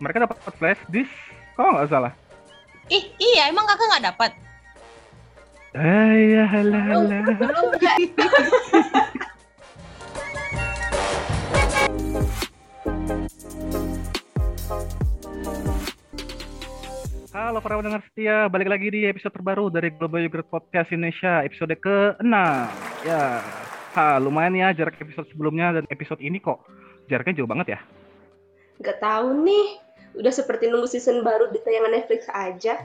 mereka dapat flash disk kalau nggak salah. Ih, iya emang kakak nggak dapat? Ayah lah lah. Halo para pendengar setia, balik lagi di episode terbaru dari Global Yogurt Podcast Indonesia, episode ke-6. Ya, ha, lumayan ya jarak episode sebelumnya dan episode ini kok jaraknya jauh banget ya. Gak tahu nih, udah seperti nunggu season baru di tayangan Netflix aja.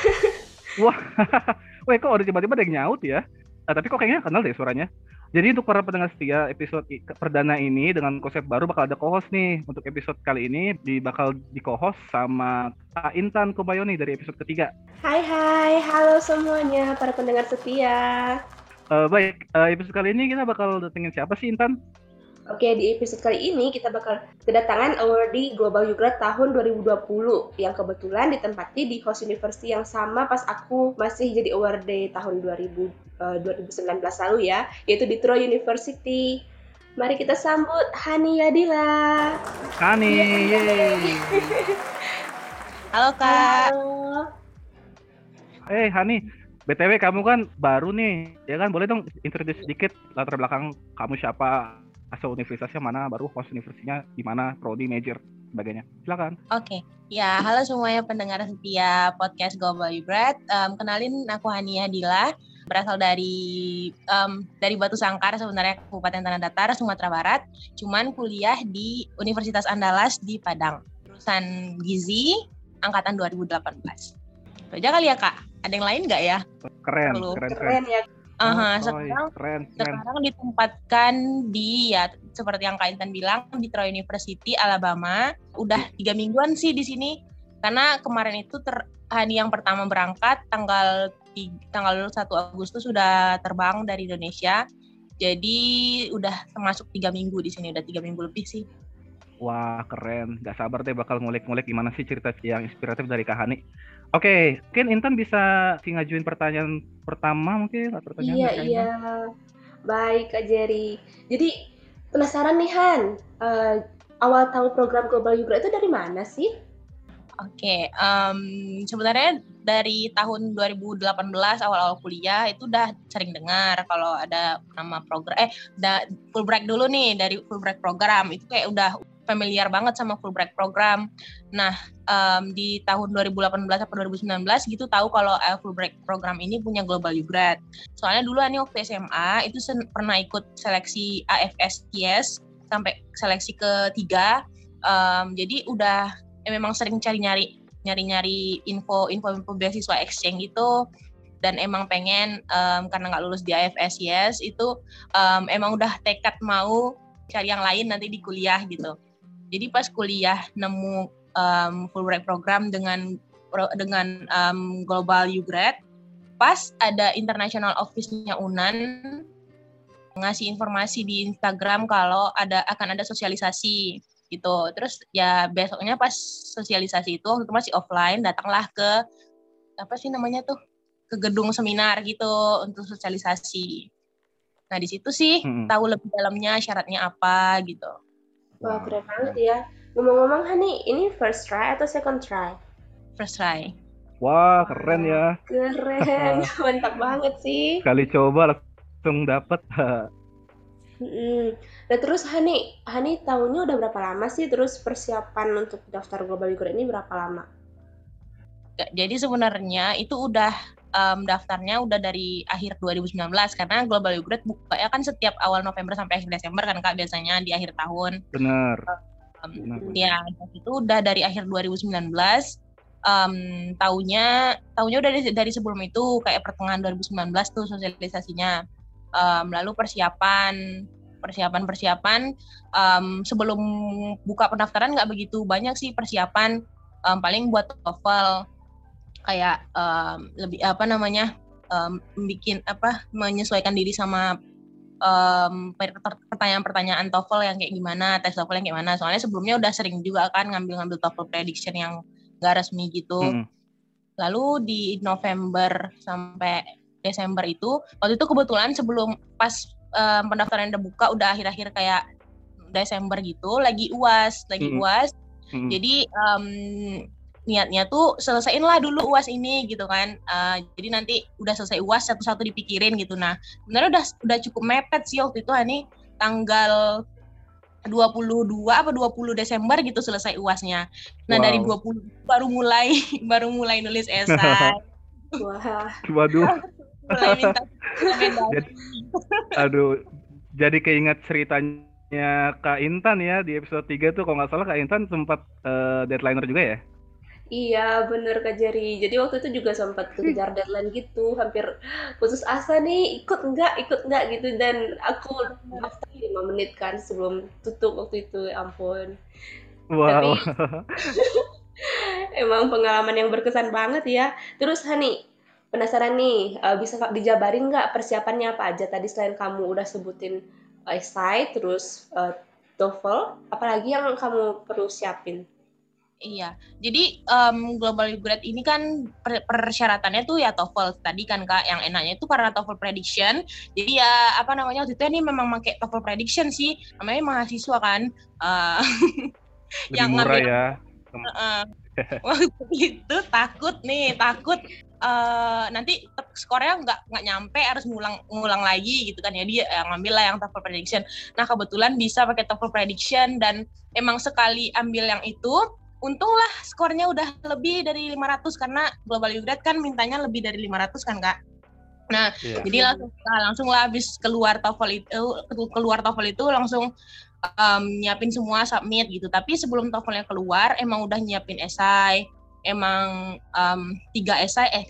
Wah, weh kok udah tiba-tiba ada yang nyaut ya? Ah, tapi kok kayaknya kenal deh suaranya. Jadi untuk para pendengar setia, episode perdana ini dengan konsep baru bakal ada co-host nih. Untuk episode kali ini di bakal di co-host sama Kak Intan Kubayoni dari episode ketiga. Hai hai, halo semuanya para pendengar setia. Eh, baik, eh, episode kali ini kita bakal datengin siapa sih Intan? Oke, di episode kali ini kita bakal kedatangan awardee Global Yogurt tahun 2020 yang kebetulan ditempati di host university yang sama pas aku masih jadi awardee tahun 2000, eh, 2019 lalu ya, yaitu di Troy University. Mari kita sambut Hani Yadila. Kani, yeay. Halo kak. Halo. Eh Hani, BTW kamu kan baru nih, ya kan? Boleh dong introduce sedikit latar belakang kamu siapa, asal universitasnya mana, baru host universitasnya di mana, prodi, major, sebagainya. Silakan. Oke, ya halo semuanya pendengar setia podcast Global Yogurt. Em, kenalin aku Hania Dila, berasal dari em, dari Batu Sangkar sebenarnya Kabupaten Tanah Datar, Sumatera Barat. Cuman kuliah di Universitas Andalas di Padang. Jurusan Gizi angkatan 2018. Itu aja kali ya kak. Ada yang lain nggak ya? Keren, keren, keren. Keren ya. Aha, Oh, sekarang keren, keren. sekarang ditempatkan di ya seperti yang Kak Intan bilang di Troy University Alabama. Udah tiga mingguan sih di sini karena kemarin itu ter, hari yang pertama berangkat tanggal tanggal 1 Agustus sudah terbang dari Indonesia. Jadi udah termasuk tiga minggu di sini udah tiga minggu lebih sih Wah, keren. Gak sabar deh bakal ngulik-ngulik gimana sih cerita yang inspiratif dari Kak Hani. Oke, mungkin Intan bisa ngajuin pertanyaan pertama mungkin atau pertanyaan Iya, iya. Baik, Kak Jerry. Jadi, penasaran nih, Han. Eh, awal tahu program Global Yogurt itu dari mana sih? Oke, em, sebenarnya dari tahun 2018 awal-awal kuliah itu udah sering dengar kalau ada nama program eh da, Fulbright dulu nih dari Fulbright program itu kayak udah familiar banget sama Fulbright program. Nah, em, di tahun 2018 atau 2019 gitu tahu kalau eh, Fulbright program ini punya Global Yogurt. Soalnya dulu ani waktu SMA itu pernah ikut seleksi AFSTS sampai seleksi ketiga. Em, jadi udah ya memang sering cari-nyari nyari-nyari info info info beasiswa exchange gitu dan emang pengen em, karena nggak lulus di AFSIS itu em, emang udah tekad mau cari yang lain nanti di kuliah gitu jadi pas kuliah nemu em, Fulbright program dengan dengan em, Global Ugrad pas ada international office-nya UNAN ngasih informasi di Instagram kalau ada akan ada sosialisasi gitu. Terus ya besoknya pas sosialisasi itu waktu itu masih offline datanglah ke apa sih namanya tuh ke gedung seminar gitu untuk sosialisasi. Nah di situ sih Mm-mm. tahu lebih dalamnya syaratnya apa gitu. Wah, keren banget ya. Ngomong-ngomong, Hani, ini first try atau second try? First try. Wah, keren ya. Keren, mantap banget sih. Kali coba langsung dapat. Mm-mm. Nah, terus Hani, Hani tahunya udah berapa lama sih? Terus persiapan untuk daftar Global Yogurt ini berapa lama? Jadi sebenarnya itu udah em, daftarnya udah dari akhir 2019 karena Global Yogurt buka ya kan setiap awal November sampai akhir Desember kan Kak biasanya di akhir tahun. Benar. ya itu udah dari akhir 2019 em taunya taunya udah dari, dari sebelum itu kayak pertengahan 2019 tuh sosialisasinya. Em, lalu persiapan persiapan persiapan em, sebelum buka pendaftaran nggak begitu banyak sih persiapan. Em, paling buat TOEFL kayak em, lebih apa namanya em, bikin apa menyesuaikan diri sama per- pertanyaan-pertanyaan TOEFL yang kayak gimana, tes TOEFL yang kayak gimana. Soalnya sebelumnya udah sering juga kan ngambil-ngambil TOEFL prediction yang gak resmi gitu. Mm-mm. Lalu di November sampai Desember itu, waktu itu kebetulan sebelum pas em, pendaftaran udah buka, udah akhir-akhir kayak Desember gitu, lagi uas, lagi Mm-mm. uas. Hmm. Jadi um, niatnya tuh selesaiin lah dulu uas ini gitu kan. Uh, jadi nanti udah selesai uas satu-satu dipikirin gitu. Nah sebenarnya udah udah cukup mepet sih waktu itu ini tanggal 22 apa 20 Desember gitu selesai uasnya nah wow. dari 20 baru mulai baru mulai nulis esai wah. Waduh. Mulai minta, jadi, aduh jadi keinget ceritanya Kak Intan ya di episode 3 tuh kalau nggak salah Kak Intan sempat uh, deadlineer juga ya Iya, bener Kak Jerry. Jadi waktu itu juga sempat kejar deadline gitu, hampir putus asa nih, ikut enggak, ikut enggak gitu. Dan aku daftar lima menit kan sebelum tutup waktu itu, ya ampun. Wow. Tapi emang pengalaman yang berkesan banget ya. Terus Hani, penasaran nih, uh, bisa dijabarin nggak persiapannya apa aja tadi selain kamu udah sebutin essay, terus uh, TOEFL, apalagi yang kamu perlu siapin? Iya, jadi um, global grade ini kan per persyaratannya tuh ya TOEFL tadi kan kak, yang enaknya itu karena TOEFL prediction. Jadi ya apa namanya waktu itu ini memang pakai TOEFL prediction sih, namanya mahasiswa kan. Uh, yang murah ngambil, ya. Uh, waktu itu takut nih, takut uh, nanti skornya nggak nggak nyampe harus ngulang ngulang lagi gitu kan ya dia yang ngambil lah yang TOEFL prediction. Nah kebetulan bisa pakai TOEFL prediction dan emang sekali ambil yang itu untunglah skornya udah lebih dari 500 karena Global Grade kan mintanya lebih dari 500 kan Kak. Nah, yeah. jadi langsung nah, langsung lah habis keluar TOEFL itu keluar TOEFL itu langsung um, nyiapin semua submit gitu. Tapi sebelum TOEFL-nya keluar emang udah nyiapin esai, emang um, tiga esai eh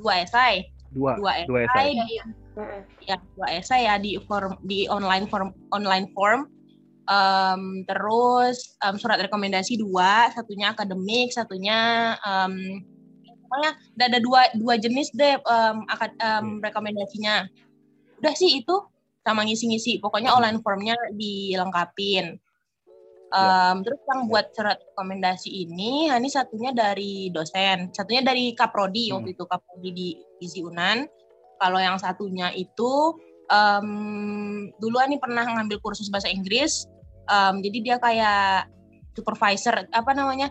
dua esai. Dua, dua esai. Dua esai. Ya, ya, dua esai ya di form di online form online form um, terus um, surat rekomendasi dua, satunya akademik, satunya um, pokoknya ada dua dua jenis deh um, akad, um, rekomendasinya. Udah sih itu sama ngisi-ngisi, pokoknya hmm. online formnya dilengkapin. Um, Terus yang buat surat rekomendasi ini, ini satunya dari dosen, satunya dari kaprodi hmm. waktu itu kaprodi di Gizi Unan. Kalau yang satunya itu um, dulu ini pernah ngambil kursus bahasa Inggris um, jadi dia kayak supervisor apa namanya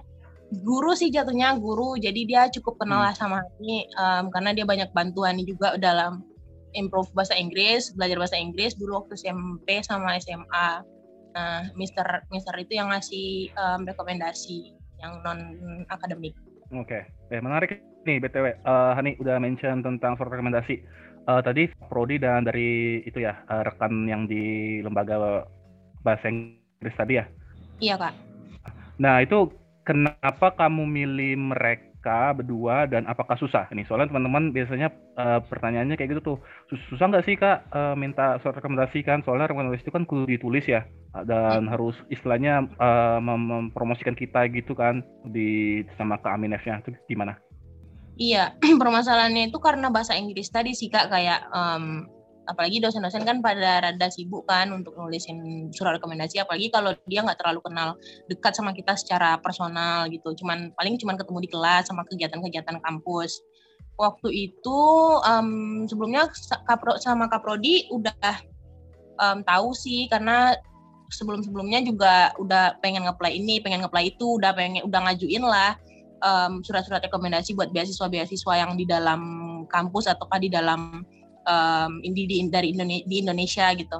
guru sih jatuhnya guru. Jadi dia cukup kenal hmm. lah sama ini um, karena dia banyak bantuan juga dalam improve bahasa Inggris belajar bahasa Inggris dulu waktu SMP sama SMA nah Mister Mister itu yang ngasih um, rekomendasi yang non akademik oke. Okay. eh menarik nih btw uh, Hani udah mention tentang surat rekomendasi. Uh, tadi prodi dan dari itu ya uh, rekan yang di lembaga bahasa Inggris Chris tadi ya? Iya kak. Nah itu kenapa kamu milih mereka berdua dan apakah susah? Ini soalnya teman-teman biasanya uh, pertanyaannya kayak gitu tuh susah nggak sih kak uh, minta surat rekomendasi kan? Soalnya rekomendasi itu kan kudu ditulis ya dan hmm. harus istilahnya uh, mem mempromosikan kita gitu kan di sama ke Aminefnya itu gimana? Iya, permasalahannya itu karena bahasa Inggris tadi sih kak kayak um, apalagi dosen-dosen kan pada rada sibuk kan untuk nulisin surat rekomendasi apalagi kalau dia nggak terlalu kenal dekat sama kita secara personal gitu. Cuman paling cuman ketemu di kelas sama kegiatan-kegiatan kampus. Waktu itu um, sebelumnya kapro sama kaprodi udah um, tahu sih karena sebelum-sebelumnya juga udah pengen ngeplay ini pengen ngeplay itu udah pengen udah ngajuin lah um, surat-surat rekomendasi buat beasiswa-beasiswa yang di dalam kampus ataukah di dalam um, di, di dari Indonesia, di Indonesia gitu.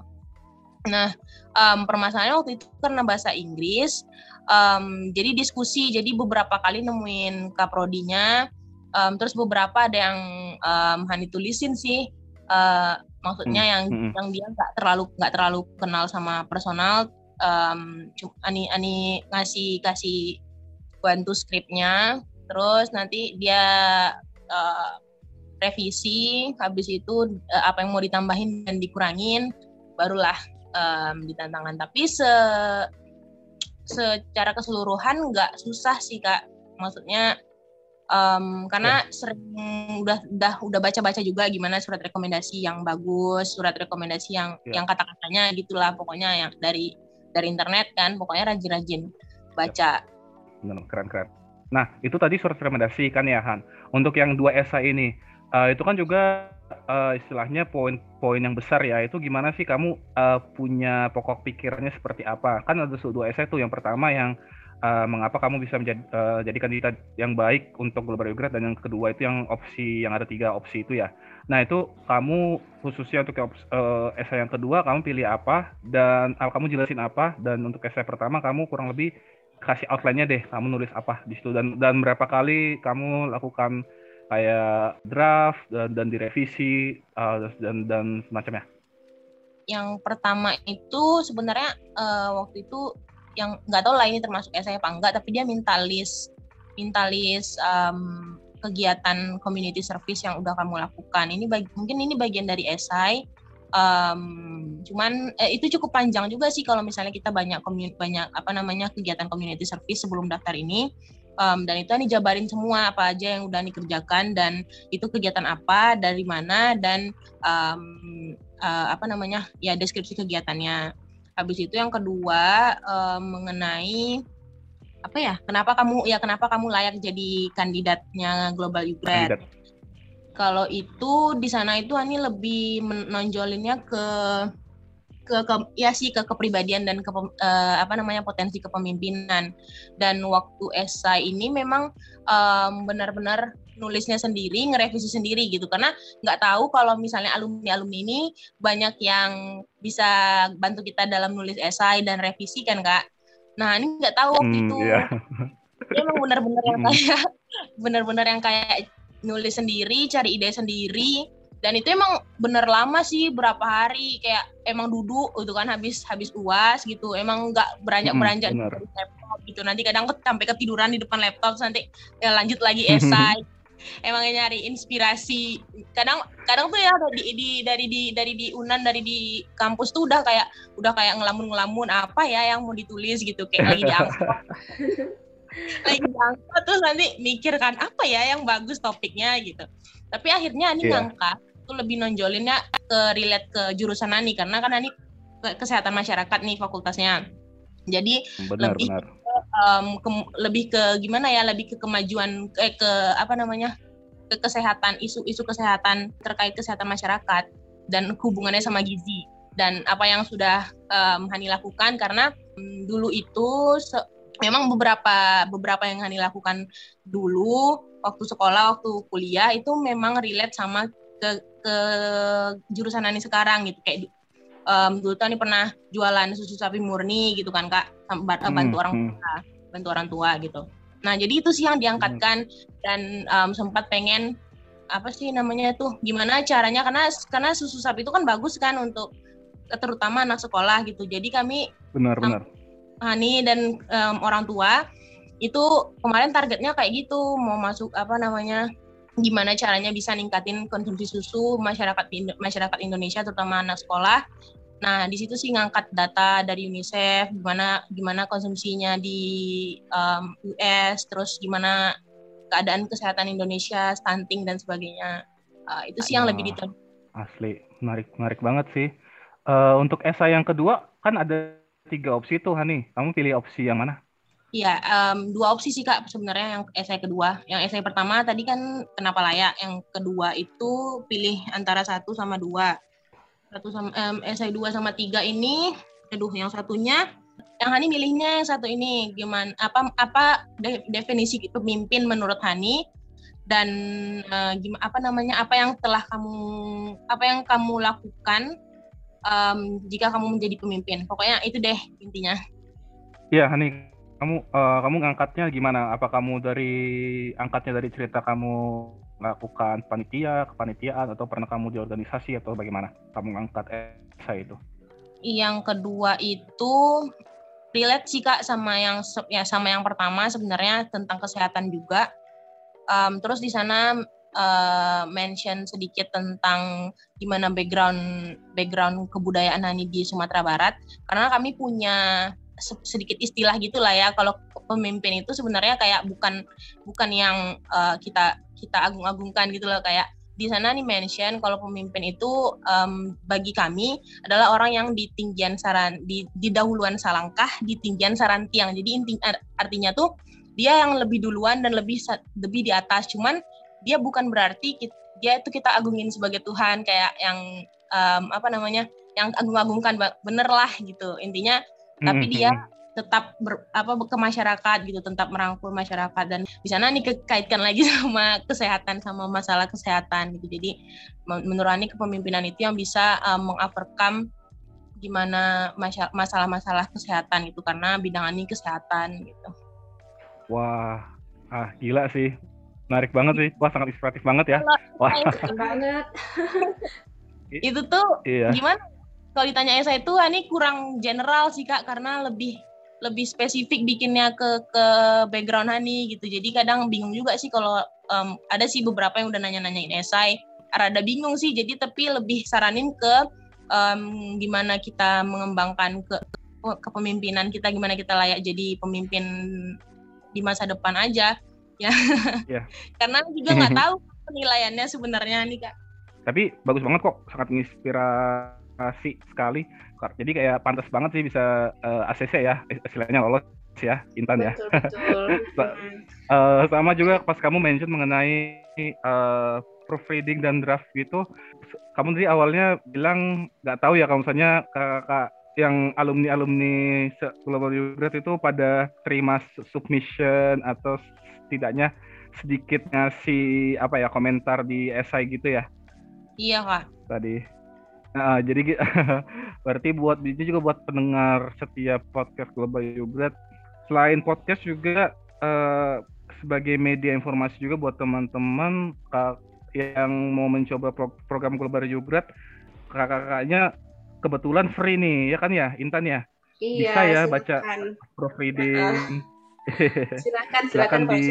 Nah, um, permasalahannya waktu itu karena bahasa Inggris, um, jadi diskusi, jadi beberapa kali nemuin kaprodinya, um, terus beberapa ada yang um, Hani tulisin sih, uh, maksudnya hmm. yang hmm. yang dia nggak terlalu nggak terlalu kenal sama personal, um, Ani Ani ngasih kasih bantu skripnya, terus nanti dia uh, revisi habis itu uh, apa yang mau ditambahin dan dikurangin barulah um, ditantangan tapi se secara keseluruhan nggak susah sih kak maksudnya um, karena yeah. sering udah udah udah baca baca juga gimana surat rekomendasi yang bagus surat rekomendasi yang yeah. yang kata katanya gitulah pokoknya yang dari dari internet kan pokoknya rajin rajin baca yeah. keren keren nah itu tadi surat rekomendasi kan ya Han untuk yang dua esai ini uh, itu kan juga uh, istilahnya poin-poin yang besar ya itu gimana sih kamu uh, punya pokok pikirannya seperti apa kan ada dua esai tuh yang pertama yang uh, mengapa kamu bisa menjadi uh, jadi kandidat yang baik untuk Global Yogurt dan yang kedua itu yang opsi yang ada tiga opsi itu ya. Nah itu kamu khususnya untuk uh, essay yang kedua kamu pilih apa dan uh, kamu jelasin apa dan untuk essay pertama kamu kurang lebih kasih outline-nya deh kamu nulis apa di situ dan dan berapa kali kamu lakukan kayak draft dan, dan direvisi uh, dan dan semacamnya. Yang pertama itu sebenarnya uh, waktu itu yang nggak tahu lah ini termasuk essay apa enggak tapi dia minta list minta list um, kegiatan community service yang udah kamu lakukan ini bagi, mungkin ini bagian dari esai um, cuman eh, itu cukup panjang juga sih kalau misalnya kita banyak banyak apa namanya kegiatan community service sebelum daftar ini um, dan itu nih jabarin semua apa aja yang udah dikerjakan dan itu kegiatan apa dari mana dan um, uh, apa namanya ya deskripsi kegiatannya Habis itu yang kedua uh, mengenai apa ya? Kenapa kamu ya kenapa kamu layak jadi kandidatnya Global Ukraine? Kalau itu di sana itu Ani lebih menonjolinnya ke ke, ke ya sih ke kepribadian dan ke uh, apa namanya potensi kepemimpinan dan waktu esai ini memang um, benar-benar nulisnya sendiri, ngerevisi sendiri gitu karena nggak tahu kalau misalnya alumni alumni ini banyak yang bisa bantu kita dalam nulis esai dan revisi kan kak. Nah ini nggak tahu waktu hmm, itu. Yeah. Dia emang benar-benar yang hmm. kayak benar-benar yang kayak nulis sendiri, cari ide sendiri dan itu emang bener lama sih berapa hari kayak emang duduk gitu kan habis habis uas gitu. Emang nggak beranjak beranjak hmm, laptop gitu. Nanti kadang sampai ketiduran di depan laptop nanti ya lanjut lagi esai. Emang nyari inspirasi. Kadang kadang tuh ya di, di dari di dari di Unan dari di kampus tuh udah kayak udah kayak ngelamun ngelamun apa ya yang mau ditulis gitu. Kayak lagi diangkut lagi diangkut terus nanti mikir kan apa ya yang bagus topiknya gitu. Tapi akhirnya ini yeah. ngangkat tuh lebih nonjolinnya ke relate ke jurusan Ani karena kan Ani kesehatan masyarakat nih fakultasnya. Jadi benar, lebih benar. um, ke, lebih ke gimana ya lebih ke kemajuan eh, ke apa namanya ke kesehatan isu-isu kesehatan terkait kesehatan masyarakat dan hubungannya sama gizi dan apa yang sudah um, Hani lakukan. Karena um, dulu itu memang beberapa beberapa yang Hani lakukan dulu waktu sekolah waktu kuliah itu memang relate sama ke ke jurusan Hani sekarang gitu. Kayak um, dulu tuh Ani pernah jualan susu sapi murni gitu kan kak. Hmm, bantu hmm, orang tua bantu orang tua gitu. Nah jadi itu sih yang diangkatkan hmm. dan um, sempat pengen apa sih namanya tuh gimana caranya? Karena karena susu sapi itu kan bagus kan untuk terutama anak sekolah gitu. Jadi kami benar benar. Hani dan um, orang tua itu kemarin targetnya kayak gitu mau masuk apa namanya gimana caranya bisa ningkatin konsumsi susu masyarakat masyarakat Indonesia terutama anak sekolah. Nah, di situ sih ngangkat data dari UNICEF gimana gimana konsumsinya di um, US, terus gimana keadaan kesehatan Indonesia, stunting dan sebagainya. Uh, itu sih yang lebih detail. Asli, menarik menarik banget sih. Uh, untuk esai yang kedua kan ada tiga opsi tuh Hani. Kamu pilih opsi yang mana? Iya, um, dua opsi sih kak sebenarnya yang esai kedua. Yang esai pertama tadi kan kenapa layak. Yang kedua itu pilih antara satu sama dua. Satu sama um, esai dua sama tiga ini, aduh yang satunya, yang Hani milihnya yang satu ini gimana? Apa apa definisi pemimpin menurut Hani? Dan uh, gimana apa namanya? Apa yang telah kamu apa yang kamu lakukan um, jika kamu menjadi pemimpin? Pokoknya itu deh intinya. Iya, Hani kamu uh, kamu ngangkatnya gimana? Apa kamu dari angkatnya dari cerita kamu melakukan panitia, kepanitiaan atau pernah kamu di organisasi atau bagaimana? Kamu ngangkat esai itu? Yang kedua itu relate sih kak sama yang ya sama yang pertama sebenarnya tentang kesehatan juga. Um, terus di sana uh, mention sedikit tentang gimana background background kebudayaan Hani di Sumatera Barat karena kami punya sedikit istilah gitulah ya. Kalau pemimpin itu sebenarnya kayak bukan bukan yang uh, kita kita agung-agungkan gitu loh. Kayak di sana nih mention kalau pemimpin itu um, bagi kami adalah orang yang di tinggian saran di, di dahuluan salangkah di tinggian saran tiang. Jadi inti artinya tuh dia yang lebih duluan dan lebih lebih di atas. Cuman dia bukan berarti kita, dia itu kita agungin sebagai Tuhan kayak yang um, apa namanya yang agung-agungkan bener lah gitu. Intinya tapi dia tetap ber, apa ke masyarakat gitu tetap merangkul masyarakat. Dan di sana nih kaitkan lagi sama kesehatan sama masalah kesehatan gitu. Jadi menurut Ani kepemimpinan itu yang bisa um, mengovercome gimana masalah-masalah kesehatan itu karena bidang Ani kesehatan gitu. Wah ah gila sih. Menarik banget sih. Wah sangat inspiratif banget ya. Wah. banget. Itu tuh iya. gimana kalau ditanya saya itu ini kurang general sih kak karena lebih lebih spesifik bikinnya ke ke background Hani gitu. Jadi kadang bingung juga sih kalau um, ada sih beberapa yang udah nanya-nanyain esai, rada bingung sih. Jadi tapi lebih saranin ke um, gimana kita mengembangkan ke kepemimpinan kita, gimana kita layak jadi pemimpin di masa depan aja ya. Yeah. Karena juga nggak tahu penilaiannya sebenarnya nih kak. Tapi bagus banget kok, sangat menginspirasi sekali. Jadi kayak pantas banget sih bisa uh, eh, ACC ya istilahnya lolos ya Intan ya. Betul, uh, sama juga pas kamu mention mengenai uh, proofreading dan draft gitu kamu tadi awalnya bilang nggak tahu ya kalau misalnya kakak yang alumni alumni Global Grad itu pada terima submission atau setidaknya sedikit ngasih apa ya komentar di esai gitu ya? Iya kak. Tadi Nah, jadi berarti buat itu juga buat pendengar setiap podcast Global Yubrat selain podcast juga uh, sebagai media informasi juga buat teman-teman yang mau mencoba pro program Global Yubrat kakak-kakaknya kebetulan free nih ya kan ya Intan ya? Iya, bisa ya silakan. baca proofreading silakan silakan, silakan di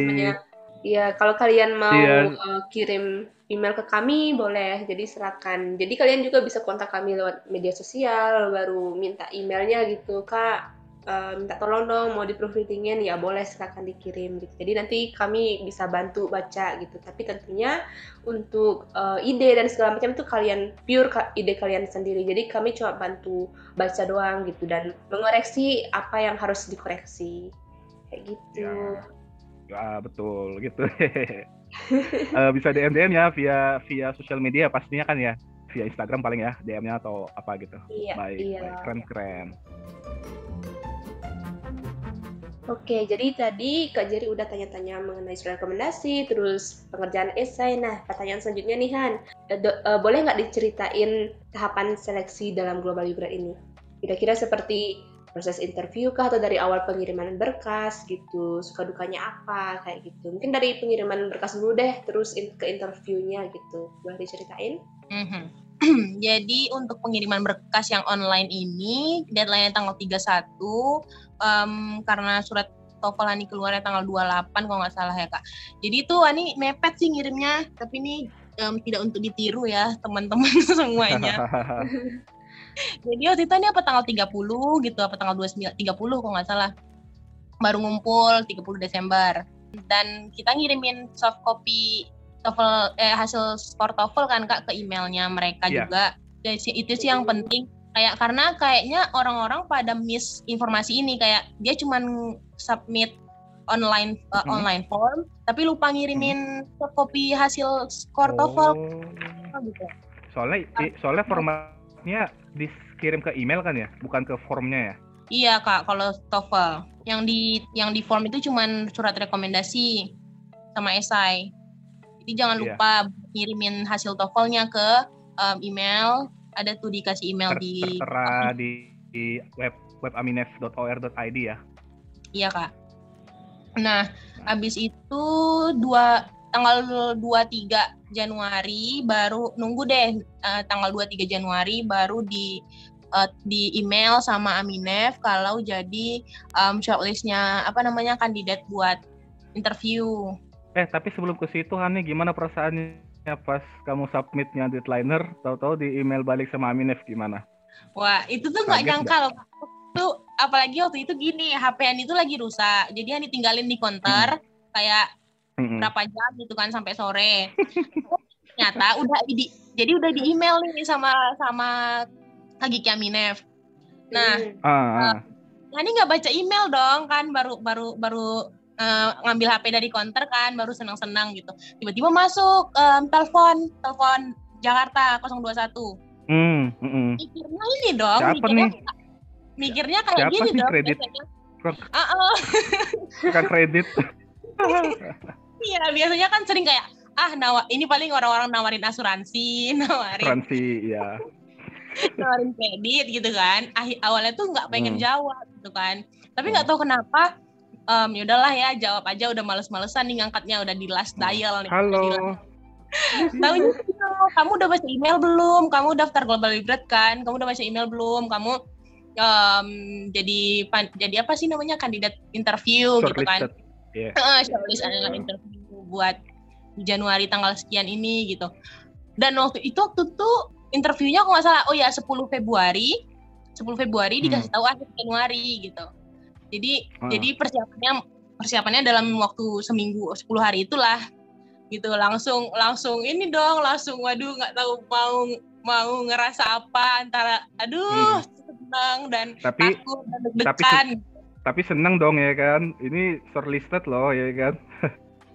Iya, kalau kalian mau iya. uh, kirim email ke kami boleh jadi serahkan jadi kalian juga bisa kontak kami lewat media sosial baru minta emailnya gitu kak uh, minta tolong dong mau di proofreadingin ya boleh serahkan dikirim gitu. Jadi nanti kami bisa bantu baca gitu. Tapi tentunya untuk uh, ide dan segala macam itu kalian pure ide kalian sendiri. Jadi kami cuma bantu baca doang gitu dan mengoreksi apa yang harus dikoreksi. Kayak gitu. Ya, ya betul gitu uh, bisa DM DM ya via via sosial media pastinya kan ya via Instagram paling ya DM-nya atau apa gitu. Iya, baik, iya. baik keren keren. Oke, jadi tadi Kak Jerry udah tanya-tanya mengenai surat rekomendasi, terus pengerjaan esai. Nah, pertanyaan selanjutnya nih Han, uh, do, uh, boleh nggak diceritain tahapan seleksi dalam Global Library ini? Kira-kira seperti proses interview kah atau dari awal pengiriman berkas gitu? Suka dukanya apa? Kayak gitu. Mungkin dari pengiriman berkas dulu deh terus in ke interviewnya gitu. Boleh diceritain? Mm-hmm. jadi untuk pengiriman berkas yang online ini deadline tanggal 31 um, karena surat TOEFL Ani keluarnya tanggal 28 kalau nggak salah ya kak. Jadi itu Ani mepet sih ngirimnya tapi ini um, tidak untuk ditiru ya teman-teman semuanya jadi waktu itu ini apa tanggal 30 gitu apa tanggal 29 30 kalau nggak salah baru ngumpul 30 Desember dan kita ngirimin soft copy TOEFL eh, hasil skor TOEFL kan kak ke emailnya mereka yeah. juga jadi itu sih yang penting kayak karena kayaknya orang-orang pada miss informasi ini kayak dia cuman submit online uh, hmm. online form tapi lupa ngirimin hmm. soft copy hasil skor oh. TOEFL oh, gitu. soalnya soalnya formatnya dikirim ke email kan ya, bukan ke formnya ya? Iya kak, kalau TOEFL yang di yang di form itu cuma surat rekomendasi sama esai. Jadi jangan iya. lupa ngirimin hasil TOEFL-nya ke um, email. Ada tuh dikasih email Ter di tertera di, di web webaminef.or.id ya. Iya kak. Nah, habis itu dua tanggal 23 Januari baru nunggu deh uh, tanggal 23 Januari baru di uh, di email sama Aminef kalau jadi um, shortlistnya apa namanya kandidat buat interview. Eh tapi sebelum ke situ Hani gimana perasaannya pas kamu submitnya deadlineer tahu-tahu di email balik sama Aminef gimana? Wah itu tuh nggak nyangka loh. Tuh apalagi waktu itu gini HP Hani itu lagi rusak jadi Hani tinggalin di konter hmm. kayak hmm. berapa jam gitu kan sampai sore ternyata udah di jadi udah di email nih sama sama Kagi Kiaminev nah uh, uh. nah ini nggak baca email dong kan baru baru baru uh, ngambil HP dari counter kan baru senang-senang gitu tiba-tiba masuk um, telepon telepon Jakarta 021 hmm, mm, mikirnya ini dong Siapa mikirnya nih? mikirnya kayak Siapa gini dong kredit? Ah, ah. tukang kredit. Iya, biasanya kan sering kayak ah nawa ini paling orang-orang nawarin asuransi, nawarin Asuransi, ya. nawarin kredit gitu kan. Akhir awalnya tuh nggak pengen Hmm. jawab gitu kan. Tapi nggak tahu kenapa em ya udahlah ya jawab aja udah males-malesan nih ngangkatnya udah di last dial nih. Halo. Gitu, kamu udah baca email belum? Kamu daftar Global Libret kan? Kamu udah baca email belum? Kamu em, jadi pan- jadi apa sih namanya kandidat interview gitu kan? Heeh, shortlist adalah interview buat Januari tanggal sekian ini gitu. Dan waktu itu waktu itu interviewnya aku nggak salah, oh ya 10 Februari, 10 Februari Hmm. dikasih tahu akhir Januari gitu. Jadi Ah. jadi persiapannya persiapannya dalam waktu seminggu 10 hari itulah gitu langsung langsung ini dong langsung waduh nggak tahu mau mau ngerasa apa antara aduh senang dan Hmm. Tapi takut dan deg-degan tapi seneng dong ya kan. Ini shortlisted loh ya kan.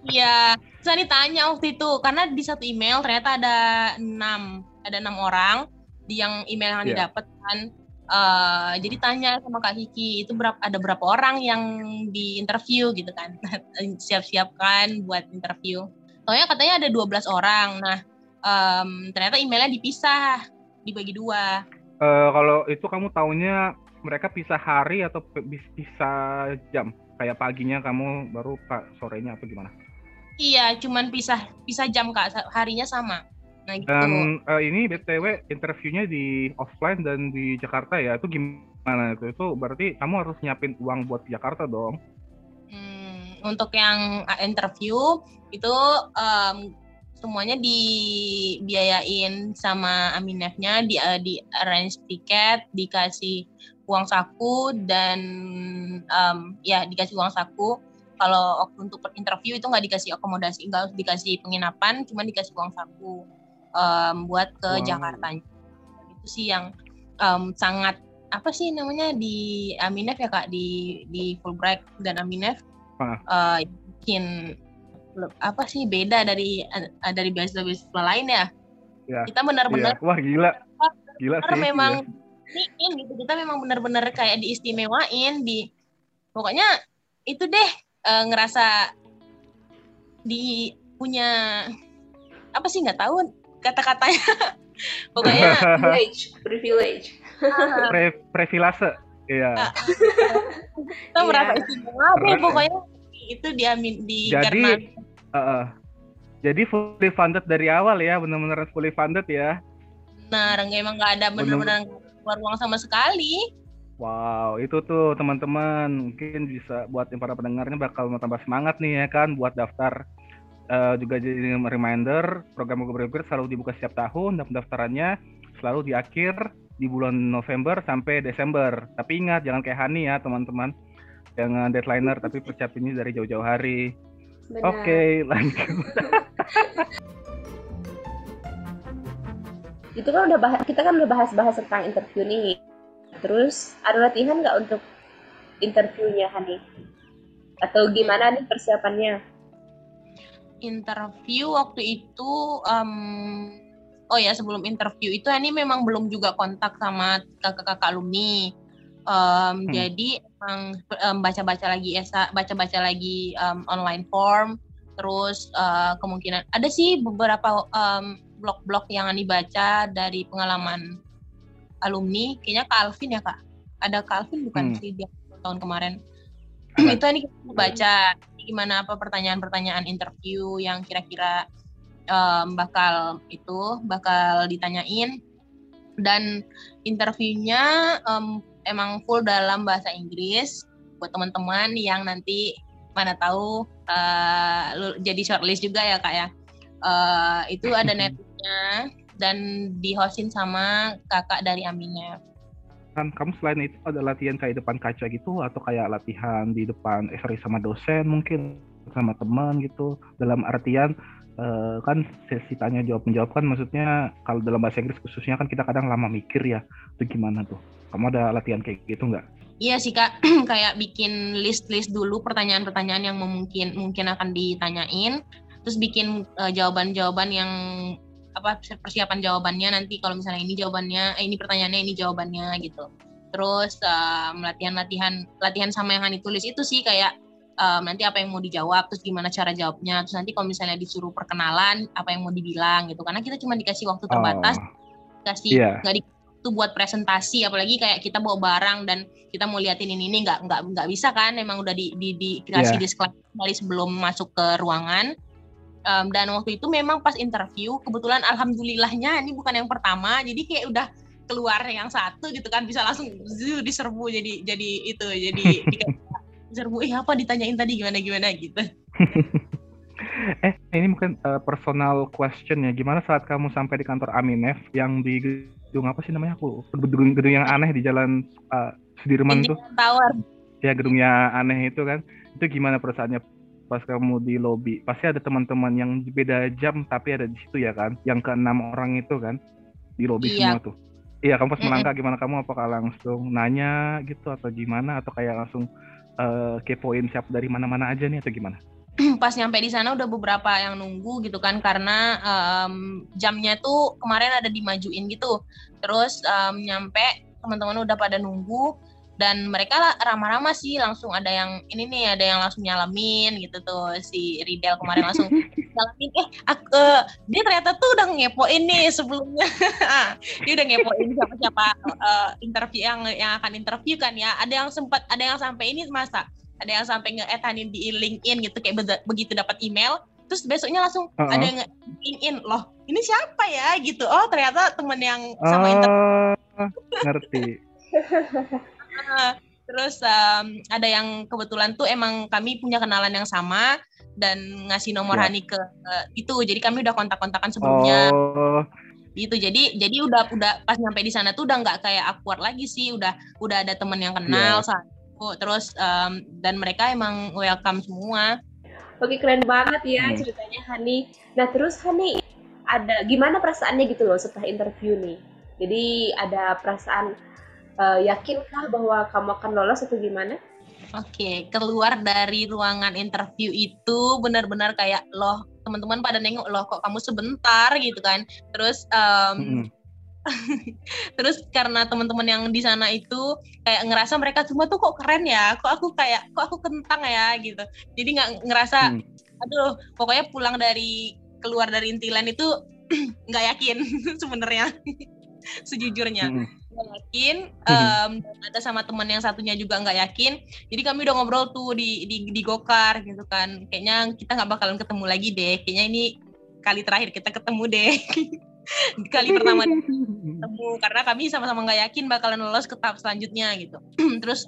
Iya, saya ditanya waktu itu karena di satu email ternyata ada enam, ada enam orang di yang email yang Iya. didapat kan. Eh, jadi tanya sama Kak Kiki itu berapa ada berapa orang yang di interview gitu kan. Siap-siap kan buat interview. Soalnya katanya ada 12 orang. Nah, em, ternyata emailnya dipisah, dibagi dua. Eh, kalau itu kamu taunya mereka pisah hari atau pe- bis- pisah jam? Kayak paginya kamu baru pak sorenya apa gimana? Iya, cuman pisah pisah jam Kak, harinya sama. Nah, gitu. Dan eh, ini BTW interviewnya di offline dan di Jakarta ya. Itu gimana itu? Itu berarti kamu harus nyiapin uang buat Jakarta dong. Hmm, untuk yang uh, interview itu em, semuanya dibiayain sama Aminefnya, di uh, di arrange tiket, dikasih uang saku dan em, ya dikasih uang saku. Kalau waktu untuk interview itu nggak dikasih akomodasi, nggak dikasih penginapan, cuma dikasih uang saku em, buat ke Wow. Jakarta. Itu sih yang em, sangat apa sih namanya di Aminef ya kak di di Fulbright dan Aminef Ah. eh, bikin apa sih beda dari eh, dari beasiswa-beasiswa lain ya. Ya, Kita benar-benar Iya. Wah gila. Gila karena sih. memang iya. Iniin gitu kita memang benar-benar kayak diistimewain di pokoknya itu deh eh, ngerasa di punya apa sih nggak tahu kata-katanya pokoknya Privilege, privilege. ah, Pre previlase. Iya. Ah. kita merasa Iya. istimewa deh ya. pokoknya itu di amin di Jadi karena Heeh. Jadi fully funded dari awal ya, benar-benar fully funded ya. benar emang nggak ada benar-benar keluar uang sama sekali Wow, itu tuh teman-teman mungkin bisa buat yang para pendengarnya bakal tambah semangat nih ya kan buat daftar Eh, juga jadi reminder program Google Breaker selalu dibuka setiap tahun dan pendaftarannya selalu di akhir di bulan November sampai Desember. Tapi ingat jangan kayak Hani ya teman-teman. Jangan deadlineer tapi persiapinnya dari jauh-jauh hari. Oke, lanjut. Itu kan udah bahas, kita kan udah bahas-bahas tentang interview nih. Terus ada latihan nggak untuk interviewnya Hani? Atau gimana nih persiapannya? interview waktu itu em, oh ya sebelum interview itu ini memang belum juga kontak sama kakak-kakak alumni Em, jadi emang em, baca-baca lagi esa baca-baca lagi em, online form terus eh, kemungkinan ada sih beberapa em, blog-blog yang Ani baca dari pengalaman alumni kayaknya Kak Alvin ya kak? Ada Kak Alvin bukan Hmm. sih dia tahun kemarin? Itu ini kita baca. Gimana apa pertanyaan-pertanyaan interview yang kira-kira em, bakal itu bakal ditanyain. Dan interviewnya em, emang full dalam bahasa Inggris. Buat teman-teman yang nanti mana tahu lu jadi shortlist juga ya kak ya. Eh, itu ada netnya dan dihostin sama kakak dari Aminef kan kamu selain itu ada latihan kayak depan kaca gitu atau kayak latihan di depan eh sorry sama dosen mungkin sama teman gitu. Dalam artian eh, kan sesi tanya jawab menjawab kan maksudnya kalau dalam bahasa Inggris khususnya kan kita kadang lama mikir ya itu gimana tuh? Kamu ada latihan kayak gitu nggak? Iya sih kak, kayak bikin list-list dulu pertanyaan-pertanyaan yang mungkin mungkin akan ditanyain, terus bikin eh, jawaban-jawaban yang apa persiapan jawabannya nanti kalau misalnya ini jawabannya, eh, ini pertanyaannya ini jawabannya gitu. terus um, latihan-latihan latihan sama yang Hani tulis itu sih kayak um, nanti apa yang mau dijawab terus gimana cara jawabnya terus nanti kalau misalnya disuruh perkenalan apa yang mau dibilang gitu karena kita cuma dikasih waktu terbatas Oh, dikasih Iya. nggak di itu buat presentasi apalagi kayak kita bawa barang dan kita mau liatin ini ini nggak nggak nggak bisa kan emang udah di, di, di dikasih Iya. disclaimer sebelum masuk ke ruangan Em, dan waktu itu memang pas interview kebetulan alhamdulillahnya ini bukan yang pertama jadi kayak udah keluar yang satu gitu kan bisa langsung zuh, diserbu jadi jadi itu jadi di- diserbu eh apa ditanyain tadi gimana gimana gitu eh ini mungkin uh, personal question ya. Gimana saat kamu sampai di kantor Aminef yang di gedung apa sih namanya aku? Gedung, gedung yang aneh di jalan uh, Sudirman tuh. Indian Tower Ya gedungnya aneh itu kan. Itu gimana perasaannya pas kamu di lobby? Pasti ada teman-teman yang beda jam tapi ada di situ ya kan? Yang keenam orang itu kan di lobby Iya. semua tuh. Iya, kamu pas melangkah gimana kamu apakah langsung nanya gitu atau gimana atau kayak langsung uh, kepoin siapa dari mana-mana aja nih atau gimana? pas nyampe di sana udah beberapa yang nunggu gitu kan karena em, jamnya tuh kemarin ada dimajuin gitu terus em, nyampe teman-teman udah pada nunggu dan mereka lah ramah-ramah sih langsung ada yang ini nih ada yang langsung nyalamin gitu tuh si Ridel kemarin langsung nyalamin. Eh aku, eh, dia ternyata tuh udah ngepoin nih sebelumnya. Dia udah ngepoin siapa-siapa eh, interview yang yang akan interview kan ya. Ada yang sempat ada yang sampai ini masa ada yang sampai nge-etanin di LinkedIn gitu kayak begitu dapat email. Terus besoknya langsung Uh-uh. ada yang LinkedIn loh ini siapa ya? gitu. Oh ternyata temen yang sama interview Oh, ngerti. terus em, ada yang kebetulan tuh emang kami punya kenalan yang sama dan ngasih nomor Ya. Hani ke ke itu jadi kami udah kontak-kontakan sebelumnya Oh, gitu jadi jadi udah udah pas nyampe di sana tuh udah nggak kayak awkward lagi sih udah udah ada temen yang kenal Iya. satu terus em, dan mereka emang welcome semua Oke keren banget ya Hmm. ceritanya Hani. Nah terus Hani ada gimana perasaannya gitu loh setelah interview nih? Jadi ada perasaan eh, yakinkah bahwa kamu akan lolos atau gimana? Oke, keluar dari ruangan interview itu benar-benar kayak loh teman-teman pada nengok loh kok kamu sebentar gitu kan. Terus mm-mm. terus karena teman-teman yang di sana itu kayak ngerasa mereka semua tuh kok keren ya, kok aku kayak kok aku kentang ya gitu. Jadi nggak ngerasa, Hmm. aduh pokoknya pulang dari keluar dari intilan itu nggak yakin sebenarnya sejujurnya Mm-mm. Nggak yakin em, dan ada sama teman yang satunya juga nggak yakin. Jadi kami udah ngobrol tuh di di, di gokar gitu kan. Kayaknya kita nggak bakalan ketemu lagi deh. Kayaknya ini kali terakhir kita ketemu deh. Kali pertama ketemu karena kami sama-sama nggak yakin bakalan lolos ke tahap selanjutnya gitu. Terus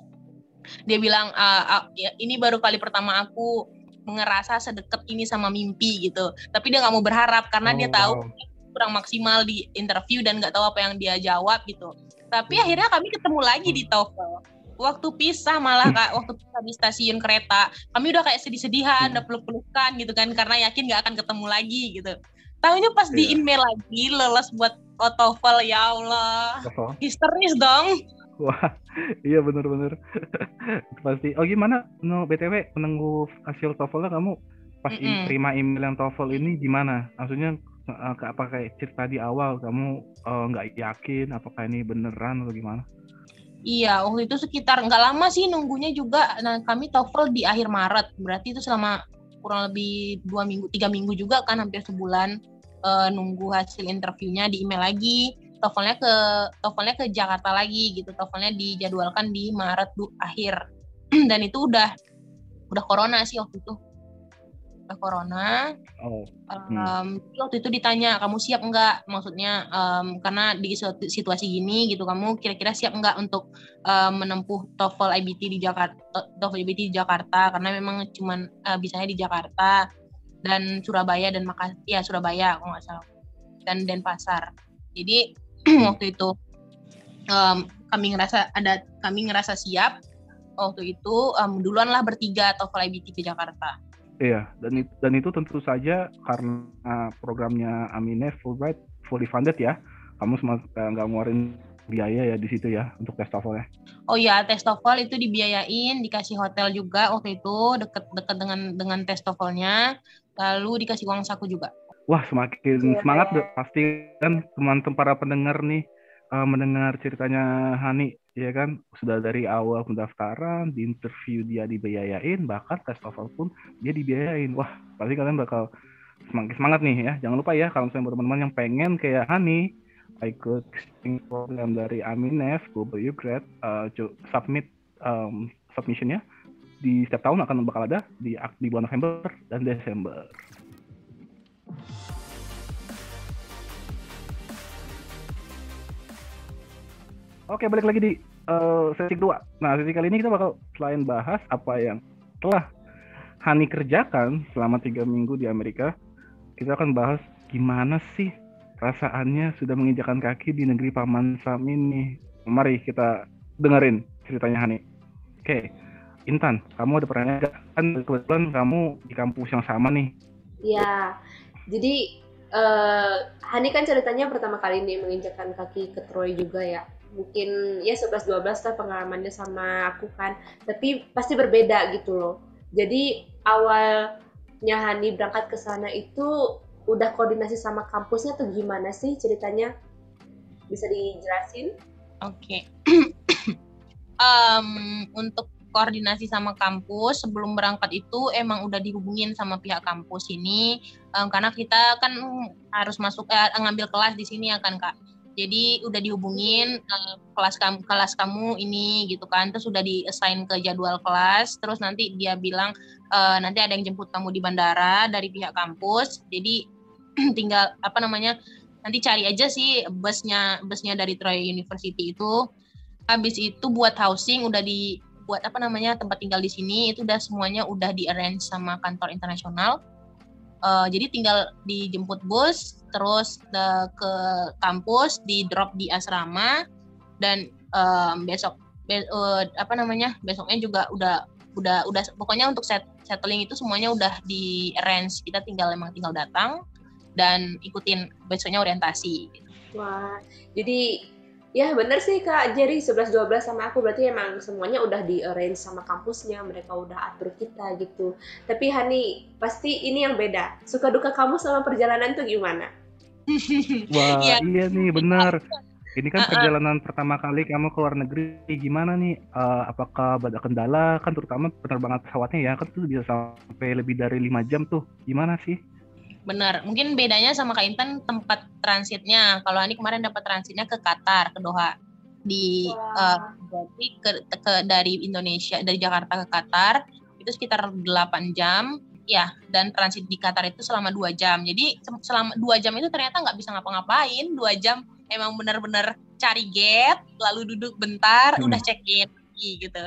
dia bilang "Ah, ah, ya, ini baru kali pertama aku ngerasa sedekat ini sama mimpi gitu. Tapi dia nggak mau berharap karena dia Oh, tahu wow. kurang maksimal di interview dan nggak tahu apa yang dia jawab gitu tapi akhirnya kami ketemu lagi di TOEFL waktu pisah malah kak waktu pisah di stasiun kereta kami udah kayak sedih-sedihan Hmm. udah peluk-pelukan gitu kan karena yakin nggak akan ketemu lagi gitu tahunya pas di Iya. email lagi lolos buat TOEFL ya Allah Oh, histeris dong Wah, iya bener-bener. Pasti. Oh gimana? No, BTW menunggu hasil TOEFL kamu pas im- Mm-mm. terima email yang TOEFL ini gimana? Maksudnya eh, ke- apa kayak cerita di awal kamu eh, nggak yakin apakah ini beneran atau gimana? Iya, waktu itu sekitar nggak lama sih nunggunya juga. Nah, kami TOEFL di akhir Maret, berarti itu selama kurang lebih dua minggu, tiga minggu juga kan, hampir sebulan eh, nunggu hasil interviewnya di email lagi. TOEFL-nya ke TOEFL-nya ke Jakarta lagi gitu. TOEFL-nya dijadwalkan di Maret du, akhir. Dan itu udah udah corona sih waktu itu. Corona. Oh, Em, jadi waktu itu ditanya kamu siap nggak? Maksudnya em, karena di situasi gini gitu kamu kira-kira siap nggak untuk em, menempuh TOEFL IBT di Jakarta TOEFL IBT di Jakarta? Karena memang cuman eh, bisanya di Jakarta dan Surabaya dan Makassar ya Surabaya kalau nggak salah dan Denpasar. Jadi waktu itu em, kami ngerasa ada kami ngerasa siap. Waktu itu em, duluan lah bertiga TOEFL IBT ke Jakarta iya. Dan itu, dan itu tentu saja karena programnya Aminef Fulbright fully funded ya. Kamu semua eh, nggak ngeluarin biaya ya di situ ya untuk tes TOEFL ya. Oh iya, tes TOEFL itu dibiayain, dikasih hotel juga waktu itu deket-deket dengan dengan tes TOEFL-nya, lalu dikasih uang saku juga. Wah, semakin Iya, semangat deh. pasti kan teman-teman para pendengar nih eh, mendengar ceritanya Hani ya kan? Sudah dari awal pendaftaran di interview dia dibiayain bahkan tes TOEFL pun dia dibiayain. Wah pasti kalian bakal semangat semangat nih ya. Jangan lupa ya kalau misalnya teman-teman yang pengen kayak Hani ikut program dari Aminef Global U Grad uh, submit um, submissionnya. Di setiap tahun akan bakal ada di di bulan November dan Desember. Oke, balik lagi di uh, sesi kedua. Nah, sesi kali ini kita bakal selain bahas apa yang telah Hani kerjakan selama tiga minggu di Amerika, kita akan bahas gimana sih perasaannya sudah menginjakan kaki di negeri Paman Sam ini. Mari kita dengerin ceritanya Hani. Oke, Intan, kamu ada pertanyaan? Kan kebetulan kamu di kampus yang sama nih. Iya, jadi uh, Hani kan ceritanya pertama kali ini menginjakan kaki ke Troy juga ya mungkin ya 11-12 lah pengalamannya sama aku kan. Tapi pasti berbeda gitu loh. Jadi awalnya Hani berangkat ke sana itu udah koordinasi sama kampusnya tuh gimana sih ceritanya? Bisa dijelasin? Oke. Okay. um, untuk koordinasi sama kampus sebelum berangkat itu emang udah dihubungin sama pihak kampus ini. Um, karena kita kan harus masuk eh, ngambil kelas di sini ya kan kak jadi udah dihubungin uh, kelas kamu kelas kamu ini gitu kan. Terus sudah di assign ke jadwal kelas. Terus nanti dia bilang uh, nanti ada yang jemput kamu di bandara dari pihak kampus. Jadi tinggal apa namanya nanti cari aja sih busnya busnya dari Troy University itu. Habis itu buat housing udah di buat apa namanya tempat tinggal di sini itu udah semuanya udah di arrange sama kantor internasional. Uh, jadi tinggal dijemput bus terus the, ke kampus di drop di asrama dan um, besok be, uh, apa namanya besoknya juga udah udah udah pokoknya untuk set, settling itu semuanya udah di arrange. Kita tinggal emang tinggal datang dan ikutin besoknya orientasi. Wah jadi Ya bener sih Kak. Jerry 11-12 sama aku berarti emang semuanya udah di arrange sama kampusnya mereka udah atur kita gitu. Tapi Hani pasti ini yang beda. Suka duka kamu sama perjalanan tuh gimana? Wah ya. iya nih benar ini kan perjalanan uh -uh. pertama kali kamu ke luar negeri gimana nih uh, apakah ada kendala kan terutama penerbangan pesawatnya ya kan tuh bisa sampai lebih dari lima jam tuh gimana sih? Benar. Mungkin bedanya sama Kak Intan tempat transitnya. Kalau ini kemarin dapat transitnya ke Qatar, ke Doha. Di wow. uh, ke, ke dari Indonesia, dari Jakarta ke Qatar itu sekitar 8 jam. Ya, dan transit di Qatar itu selama dua jam. Jadi selama dua jam itu ternyata nggak bisa ngapa-ngapain. Dua jam emang benar-benar cari gate, lalu duduk bentar, hmm. udah check in gitu.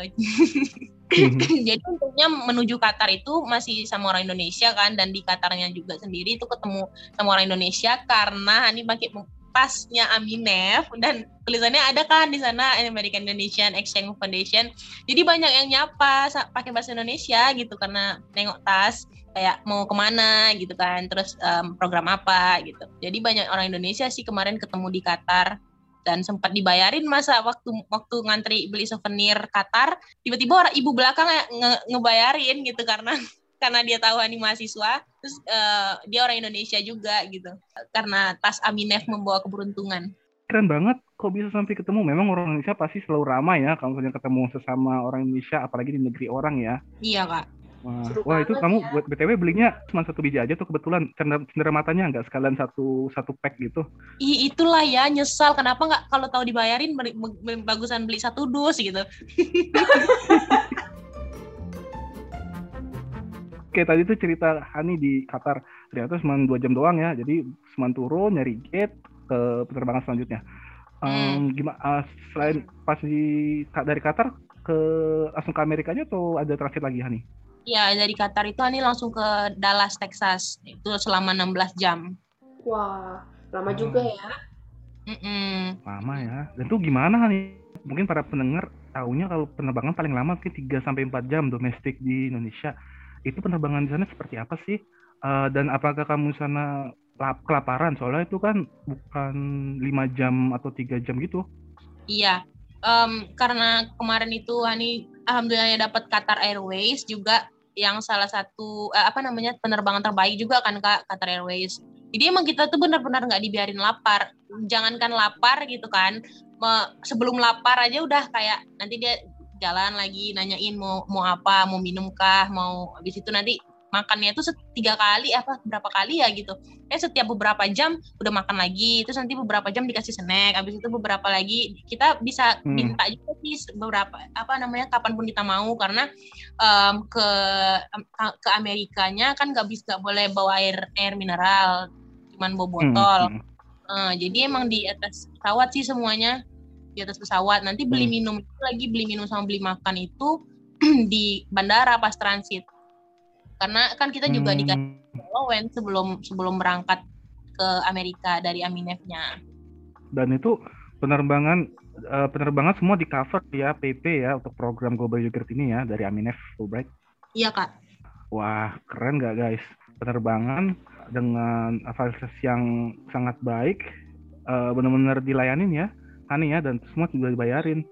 Mhm. Jadi untuknya menuju Qatar itu masih sama orang Indonesia kan dan di Qatarnya juga sendiri itu ketemu sama orang Indonesia karena ini pakai pasnya Aminef dan tulisannya ada kan di sana American Indonesian Exchange Foundation. Jadi banyak yang nyapa pakai bahasa Indonesia gitu karena nengok tas kayak mau ke mana gitu kan, terus um, program apa gitu. Jadi banyak orang Indonesia sih kemarin ketemu di Qatar dan sempat dibayarin masa waktu waktu ngantri beli souvenir Qatar tiba-tiba orang ibu belakang nge ngebayarin gitu karena karena dia tahu ini mahasiswa terus uh, dia orang Indonesia juga gitu. Karena tas Aminef membawa keberuntungan. Keren banget kok bisa sampai ketemu. Memang orang Indonesia pasti selalu ramai ya kalau misalnya ketemu sesama orang Indonesia apalagi di negeri orang ya. Iya kak. Wah, wah itu kamu ya. buat BTW belinya cuma satu biji aja tuh kebetulan. Cendera, matanya nggak sekalian satu satu pack gitu. Ih, itulah ya nyesal. Kenapa nggak kalau tahu dibayarin bagusan beli satu dus gitu. Oke tadi tuh cerita Hani di Qatar ternyata cuma dua jam doang ya jadi cuma turun nyari gate ke penerbangan selanjutnya. Um, hmm. Gimana uh, selain pas di dari Qatar ke langsung ke Amerikanya atau ada transit lagi Hani? Iya, dari Qatar itu Ani langsung ke Dallas, Texas. Itu selama 16 jam. Wah, lama hmm. juga ya. Mm -mm. Lama ya. Dan tuh gimana nih? Mungkin para pendengar tahunya kalau penerbangan paling lama mungkin 3 sampai 4 jam domestik di Indonesia. Itu penerbangan di sana seperti apa sih? Uh, dan apakah kamu sana kelaparan? Soalnya itu kan bukan 5 jam atau 3 jam gitu. Iya. Um, karena kemarin itu Hani alhamdulillahnya dapat Qatar Airways juga yang salah satu eh, apa namanya penerbangan terbaik juga kan kak Qatar Airways. Jadi emang kita tuh benar-benar nggak dibiarin lapar. Jangankan lapar gitu kan, sebelum lapar aja udah kayak nanti dia jalan lagi nanyain mau mau apa mau minum kah mau habis itu nanti makannya itu tiga kali apa berapa kali ya gitu eh setiap beberapa jam udah makan lagi terus nanti beberapa jam dikasih snack habis itu beberapa lagi kita bisa hmm. minta juga sih beberapa apa namanya kapan pun kita mau karena um, ke ke Amerikanya kan nggak bisa gak boleh bawa air air mineral cuman bawa botol hmm. uh, jadi emang di atas pesawat sih semuanya di atas pesawat nanti beli hmm. minum itu lagi beli minum sama beli makan itu di bandara pas transit karena kan kita juga hmm. dikasih allowance sebelum sebelum berangkat ke Amerika dari Aminef-nya. Dan itu penerbangan uh, penerbangan semua di cover ya PP ya untuk program Global Yogurt ini ya dari Aminef Fulbright. Iya kak. Wah keren nggak guys penerbangan dengan fasilitas yang sangat baik uh, benar-benar dilayanin ya Hani ya dan semua juga dibayarin.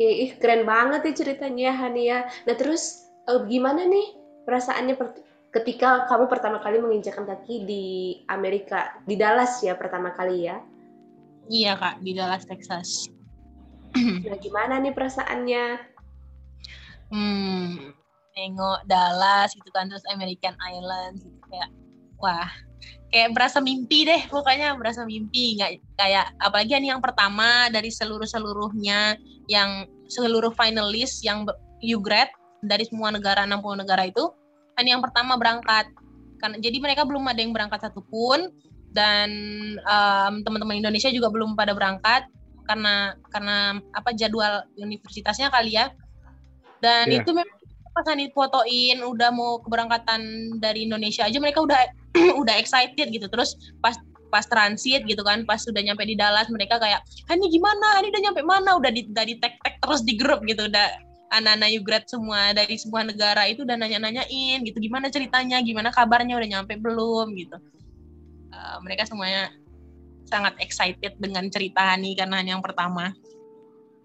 Ih, keren banget ya ceritanya Hani ya. Nah terus uh, gimana nih perasaannya ketika kamu pertama kali menginjakan kaki di Amerika di Dallas ya pertama kali ya iya kak di Dallas Texas nah gimana nih perasaannya hmm nengok Dallas gitu kan terus American Islands gitu kayak wah kayak berasa mimpi deh pokoknya berasa mimpi. Nggak kayak apalagi ini yang pertama dari seluruh seluruhnya yang seluruh finalis yang you grad dari semua negara 60 negara itu kan yang pertama berangkat. Kan jadi mereka belum ada yang berangkat satupun dan um, teman-teman Indonesia juga belum pada berangkat karena karena apa jadwal universitasnya kali ya. Dan yeah. itu memang pas Hani fotoin udah mau keberangkatan dari Indonesia aja mereka udah udah excited gitu. Terus pas pas transit gitu kan pas sudah nyampe di Dallas mereka kayak Hani gimana? Hani udah nyampe mana? Udah di udah di tag tag terus di grup gitu. Udah anak-anak Yugrat semua dari semua negara itu udah nanya-nanyain gitu gimana ceritanya? Gimana kabarnya? Udah nyampe belum? gitu. Uh, mereka semuanya sangat excited dengan cerita Hani karena Hani yang pertama.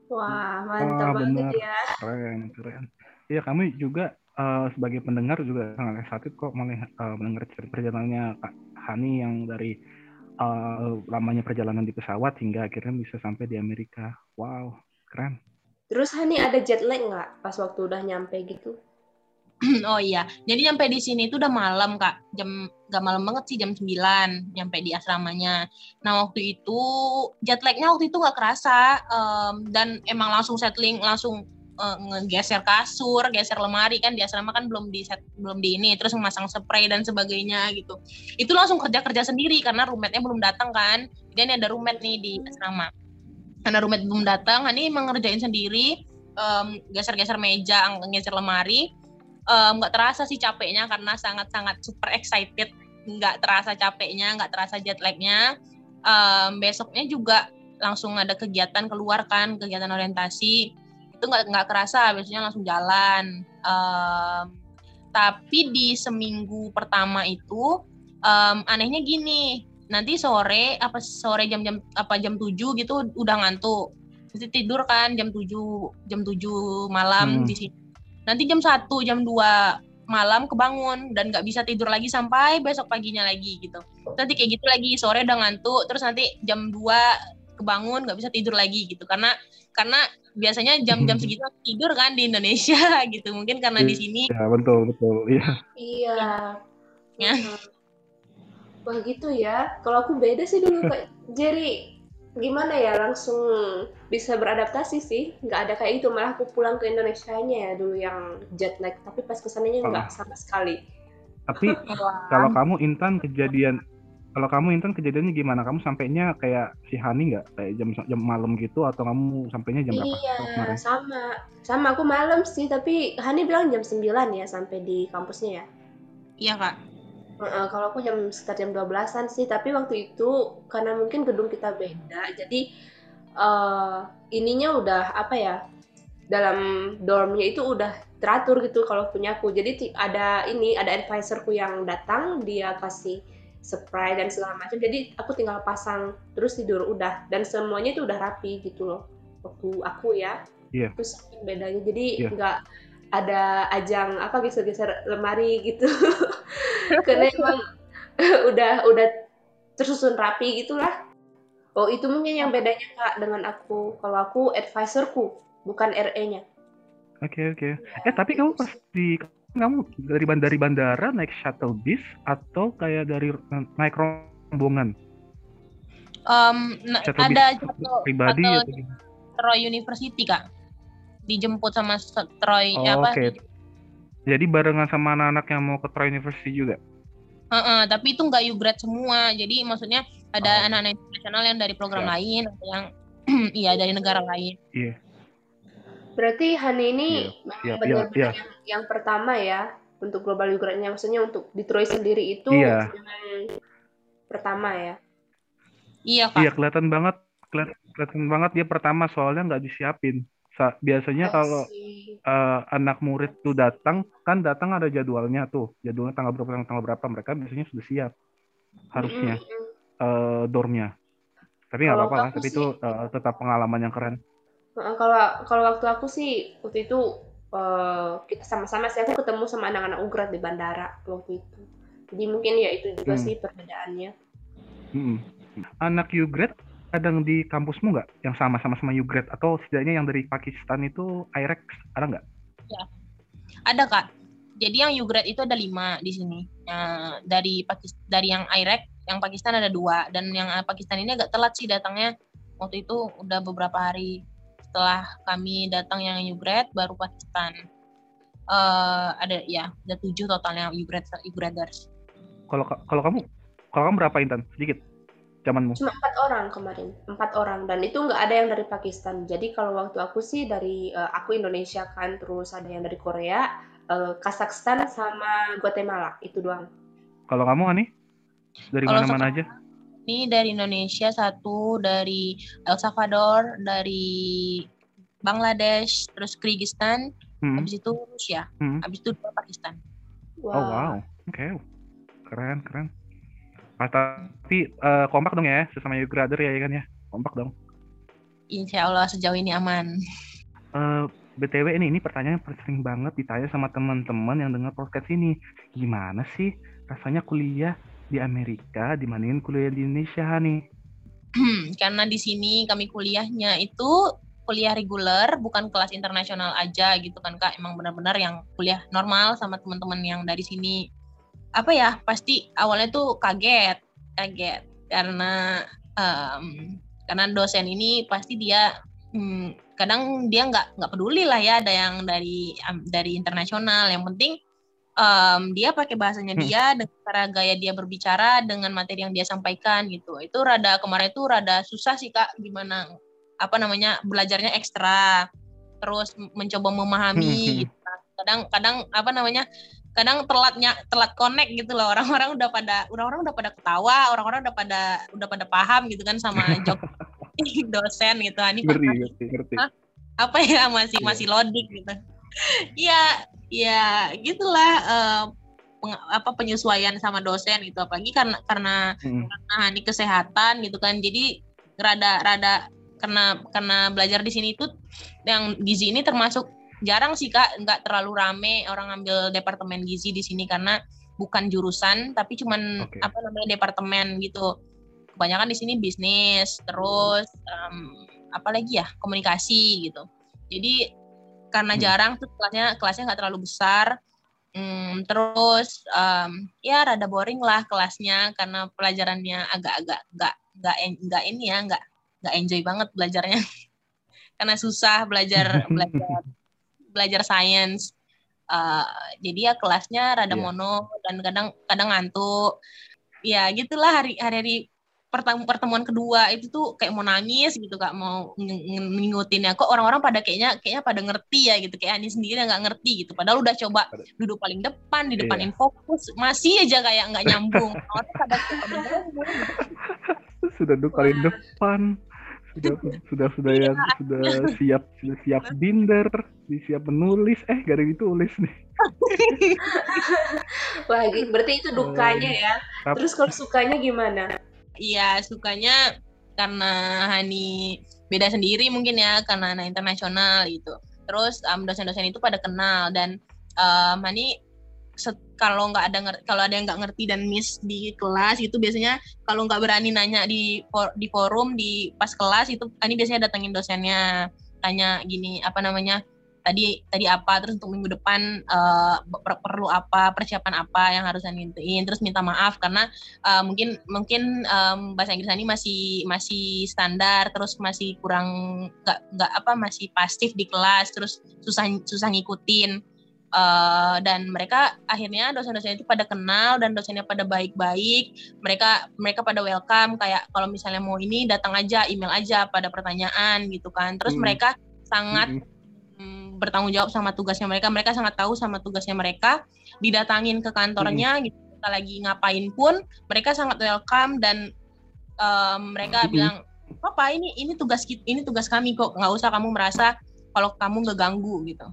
Wah mantap Wah, banget ya. Keren keren iya kami juga uh, sebagai pendengar juga sangat excited kok malah uh, mendengar perjalanannya Kak Hani yang dari uh, lamanya perjalanan di pesawat hingga akhirnya bisa sampai di Amerika. Wow keren. Terus Hani ada jet lag nggak pas waktu udah nyampe gitu? oh iya, jadi nyampe di sini itu udah malam kak, jam gak malam banget sih jam 9 nyampe di asramanya. Nah waktu itu jet lagnya waktu itu nggak kerasa um, dan emang langsung settling, langsung uh, ngegeser kasur, geser lemari kan di asrama kan belum di set, belum di ini, terus memasang spray dan sebagainya gitu. Itu langsung kerja kerja sendiri karena roommate-nya belum datang kan, dan ada roommate nih di asrama. Karena roommate belum datang ini emang ngerjain sendiri um, geser-geser meja geser lemari. Nggak um, terasa sih capeknya karena sangat-sangat super excited. Nggak terasa capeknya nggak terasa jet lagnya. Um, besoknya juga langsung ada kegiatan keluar kan kegiatan orientasi itu nggak nggak kerasa biasanya langsung jalan. Um, tapi di seminggu pertama itu um, anehnya gini nanti sore apa sore jam-jam apa jam 7 gitu udah ngantuk. Mesti tidur kan jam 7 jam 7 malam hmm. di sini nanti jam 1 jam 2 malam kebangun dan nggak bisa tidur lagi sampai besok paginya lagi gitu. Nanti kayak gitu lagi sore udah ngantuk terus nanti jam 2 kebangun nggak bisa tidur lagi gitu. Karena karena biasanya jam-jam hmm. segitu tidur kan di Indonesia gitu mungkin karena di sini ya betul betul iya iya ya. Wah gitu ya. Kalau aku beda sih dulu Kak Jerry. Gimana ya langsung bisa beradaptasi sih. Nggak ada kayak itu. Malah aku pulang ke Indonesia-nya ya dulu yang jet lag. Tapi pas kesannya oh. nggak sama sekali. Tapi kalau kamu Intan kejadian kalau kamu Intan kejadiannya gimana? Kamu sampainya kayak si Hani nggak kayak jam jam malam gitu atau kamu sampainya jam berapa? Iya, sama. Sama aku malam sih, tapi Hani bilang jam 9 ya sampai di kampusnya ya. Iya, Kak. Uh, kalau aku jam sekitar jam 12-an sih, tapi waktu itu karena mungkin gedung kita beda, jadi uh, ininya udah apa ya? Dalam dormnya itu udah teratur gitu kalau punya aku. Jadi ada ini, ada advisorku yang datang, dia kasih spray dan segala macam. Jadi aku tinggal pasang terus tidur udah dan semuanya itu udah rapi gitu loh. Waktu aku ya. Yeah. Terus bedanya jadi yeah. nggak ada ajang apa geser-geser lemari gitu karena emang udah udah tersusun rapi gitulah Oh, itu mungkin yang bedanya Kak dengan aku. Kalau aku advisorku, bukan RE-nya. Oke oke. Eh tapi kamu pas di kamu dari bandara dari bandara naik shuttle bis atau kayak dari eh, naik rombongan? Um, Shuttle ada shuttle, pribadi atau gimana? Troy University kak dijemput sama Troy Oh, apa oke. Jadi barengan sama anak-anak yang mau ke Troy University juga. Heeh, tapi itu nggak you grad semua jadi maksudnya ada Oh. anak-anak internasional yang dari program Siap. lain ada yang iya dari negara lain Iya. Berarti Hani ini Iya, memang iya, benar-benar iya. yang, yang pertama ya untuk global Ukraine maksudnya untuk di Troy sendiri itu Iya. memang pertama ya. iya kak Iya kelihatan banget, keli- kelihatan banget dia pertama soalnya nggak disiapin. Sa- biasanya kalau eh, anak murid tuh datang, kan datang ada jadwalnya tuh, jadwalnya tanggal berapa tanggal berapa mereka biasanya sudah siap harusnya Mm-mm. eh, dormnya. Tapi nggak apa-apa lah, tapi sih- itu eh, tetap pengalaman yang keren. Kalau kalau waktu aku sih waktu itu eh, kita sama-sama sih aku ketemu sama anak-anak Ugrat di bandara waktu itu. Jadi mungkin ya itu juga Hmm. sih perbedaannya. Mm-mm. Anak Ugrade kadang di kampusmu nggak yang sama sama sama Ugrade atau setidaknya yang dari Pakistan itu IREX ada nggak? ada kak jadi yang you grad itu ada lima di sini Nah, dari Pakistan dari yang Iraq yang Pakistan ada dua dan yang eh, Pakistan ini agak telat sih datangnya waktu itu udah beberapa hari setelah kami datang yang you grad baru Pakistan eh ada ya ada tujuh totalnya you graders Kalau ka- kalau kamu kalau kamu berapa Intan? Sedikit zamanmu. Cuma empat orang kemarin, empat orang dan itu nggak ada yang dari Pakistan. Jadi kalau waktu aku sih dari eh, aku Indonesia kan, terus ada yang dari Korea, eh, Kazakhstan sama Guatemala itu doang. Kalau kamu Ani? Dari mana-mana aja? Ini dari Indonesia satu dari El Salvador dari Bangladesh terus Kyrgyzstan Hmm. habis itu Rusia Hmm. habis itu dua Pakistan Oh wow, oke, keren keren. Ah, tapi eh, kompak dong ya, sesama Ugrader ya kan ya, kompak dong. Insya Allah sejauh ini aman Eh, BTW ini ini pertanyaan yang sering banget ditanya sama teman-teman yang dengar podcast ini. Gimana sih rasanya kuliah di Amerika dibandingin kuliah di Indonesia nih? karena di sini kami kuliahnya itu kuliah reguler bukan kelas internasional aja gitu kan kak. Emang benar-benar yang kuliah normal sama teman-teman yang dari sini. Apa ya pasti awalnya tuh kaget kaget. Karena em, karena dosen ini pasti dia hmm, kadang dia nggak nggak peduli lah ya ada yang dari am- dari internasional. Yang penting em, dia pakai bahasanya Hmm. dia dengan cara gaya dia berbicara dengan materi yang dia sampaikan gitu itu rada kemarin itu rada susah sih kak gimana apa namanya belajarnya ekstra terus mencoba memahami gitu. kadang kadang apa namanya kadang telatnya telat connect gitu loh orang-orang udah pada orang-orang udah pada ketawa orang-orang udah pada udah pada paham gitu kan sama jok dosen gitu ini Ngerti, ngerti, ngerti. Apa ya masih Iya. masih loading gitu ya ya gitulah eh, peng- apa penyesuaian sama dosen gitu. Apalagi karena karena Hmm. nah ini kesehatan gitu kan. Jadi rada rada karena karena belajar di sini itu yang gizi ini termasuk jarang sih kak. Nggak terlalu rame orang ambil departemen gizi di sini karena bukan jurusan tapi cuman Oke. apa namanya departemen gitu. Kebanyakan di sini bisnis terus em, apa lagi ya komunikasi gitu. Jadi karena Hmm. jarang tuh kelasnya kelasnya nggak terlalu besar Hmm, terus em, ya rada boring lah kelasnya karena pelajarannya agak-agak nggak nggak nggak ini ya nggak nggak enjoy banget belajarnya karena susah belajar belajar belajar sains Eh, jadi ya kelasnya rada Iya. mono dan kadang kadang ngantuk ya gitulah hari hari hari pertem- pertemuan kedua itu tuh kayak mau nangis gitu kak mau ng- ng- ngingutin ya kok orang-orang pada kayaknya kayaknya pada ngerti ya gitu kayak Ani sendiri yang nggak ngerti gitu padahal udah coba duduk paling depan di depan Iya. infokus masih aja kayak nggak nyambung orang pada. Sudah duduk paling depan, sudah sudah sudah Iya. yang sudah siap sudah siap binder, siap menulis, eh ada yang ditulis nih. Wah, berarti itu dukanya ya. Tap- Terus kalau sukanya gimana? Iya, sukanya karena Hani beda sendiri mungkin ya, karena anak internasional gitu. Terus em, dosen-dosen itu pada kenal dan em, Hani kalau nggak ada kalau ada yang nggak ngerti dan miss di kelas itu biasanya kalau nggak berani nanya di for, di forum di pas kelas itu ini biasanya datengin dosennya tanya gini apa namanya tadi tadi apa terus untuk minggu depan uh, per perlu apa persiapan apa yang harus nintuin terus minta maaf karena uh, mungkin mungkin um, bahasa Inggris ini masih masih standar terus masih kurang nggak nggak apa masih pasif di kelas terus susah susah ngikutin. Uh, dan mereka akhirnya dosen-dosen itu pada kenal dan dosennya pada baik-baik. Mereka mereka pada welcome kayak kalau misalnya mau ini datang aja email aja pada pertanyaan gitu kan. Terus hmm. mereka sangat hmm bertanggung jawab sama tugasnya mereka mereka sangat tahu sama tugasnya mereka didatangin ke kantornya hmm. gitu kita lagi ngapain pun mereka sangat welcome dan um, mereka hmm. bilang apa ini ini tugas ini tugas kami kok nggak usah kamu merasa kalau kamu ngeganggu gitu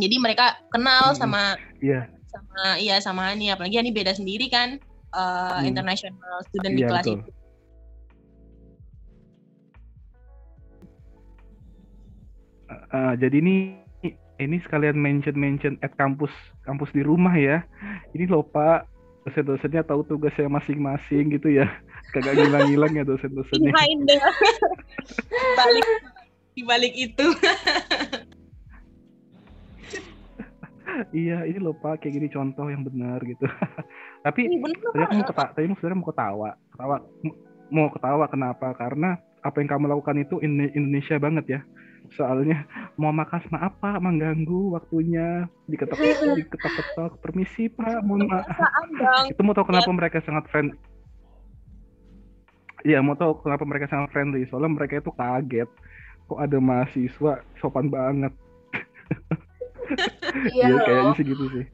jadi mereka kenal hmm. sama yeah. sama iya sama ini apalagi ini beda sendiri kan uh, hmm. international student yeah, di iya, kelas betul. itu uh, jadi ini ini sekalian mention mention at kampus kampus di rumah ya. Ini loh pak. Dosen-dosennya tahu tugasnya masing-masing gitu ya. Kagak ngilang-ngilang ya dosen-dosennya. Balik di balik itu. Iya ini loh pak. Kayak gini contoh yang benar gitu. Tapi tadi aku mau ketawa tadi sebenarnya mau ketawa. Ketawa mau ketawa kenapa? Karena apa yang kamu lakukan itu Indonesia banget ya soalnya mau makan sama apa? Mengganggu waktunya. Diketok diketok ketok permisi pak mohon maaf. Itu mau tahu kenapa mereka sangat friend Iya mau tahu kenapa mereka sangat friendly. Soalnya mereka itu kaget. Kok ada mahasiswa sopan banget. Iya. Ya, kayaknya sih gitu sih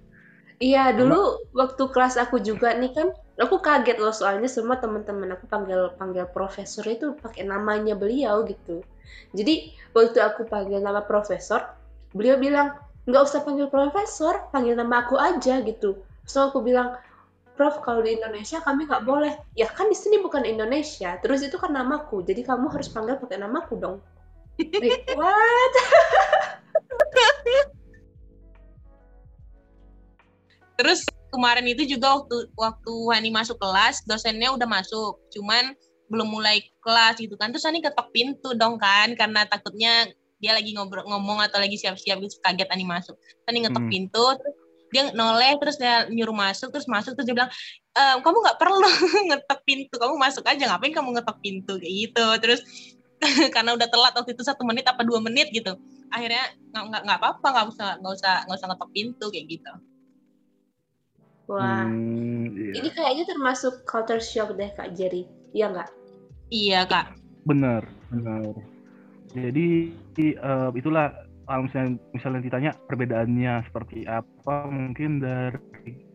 Iya, dulu waktu kelas aku juga nih kan, aku kaget loh soalnya semua teman-teman aku panggil panggil profesor itu pakai namanya beliau gitu. Jadi waktu aku panggil nama profesor, beliau bilang nggak usah panggil profesor, panggil nama aku aja gitu. So aku bilang, Prof, kalau di Indonesia kami nggak boleh. Ya kan di sini bukan Indonesia. Terus itu kan namaku, jadi kamu harus panggil pakai namaku dong. Like, what? Terus kemarin itu juga waktu waktu Hani masuk kelas, dosennya udah masuk, cuman belum mulai kelas gitu kan. Terus Hani ketok pintu dong kan, karena takutnya dia lagi ngobrol ngomong atau lagi siap-siap gitu kaget Hani masuk. Hani ngetok hmm. pintu, terus dia noleh terus dia nyuruh masuk terus masuk terus dia bilang e, kamu nggak perlu ngetok pintu kamu masuk aja ngapain kamu ngetok pintu kayak gitu terus karena udah telat waktu itu satu menit apa dua menit gitu akhirnya nggak nggak apa-apa nggak usah nggak usah nggak usah ngetok pintu kayak gitu Wah, hmm, iya. ini kayaknya termasuk culture shock deh Kak Jerry, iya nggak? Iya Kak. Benar, benar. Jadi uh, itulah kalau misalnya misalnya ditanya perbedaannya seperti apa, mungkin dari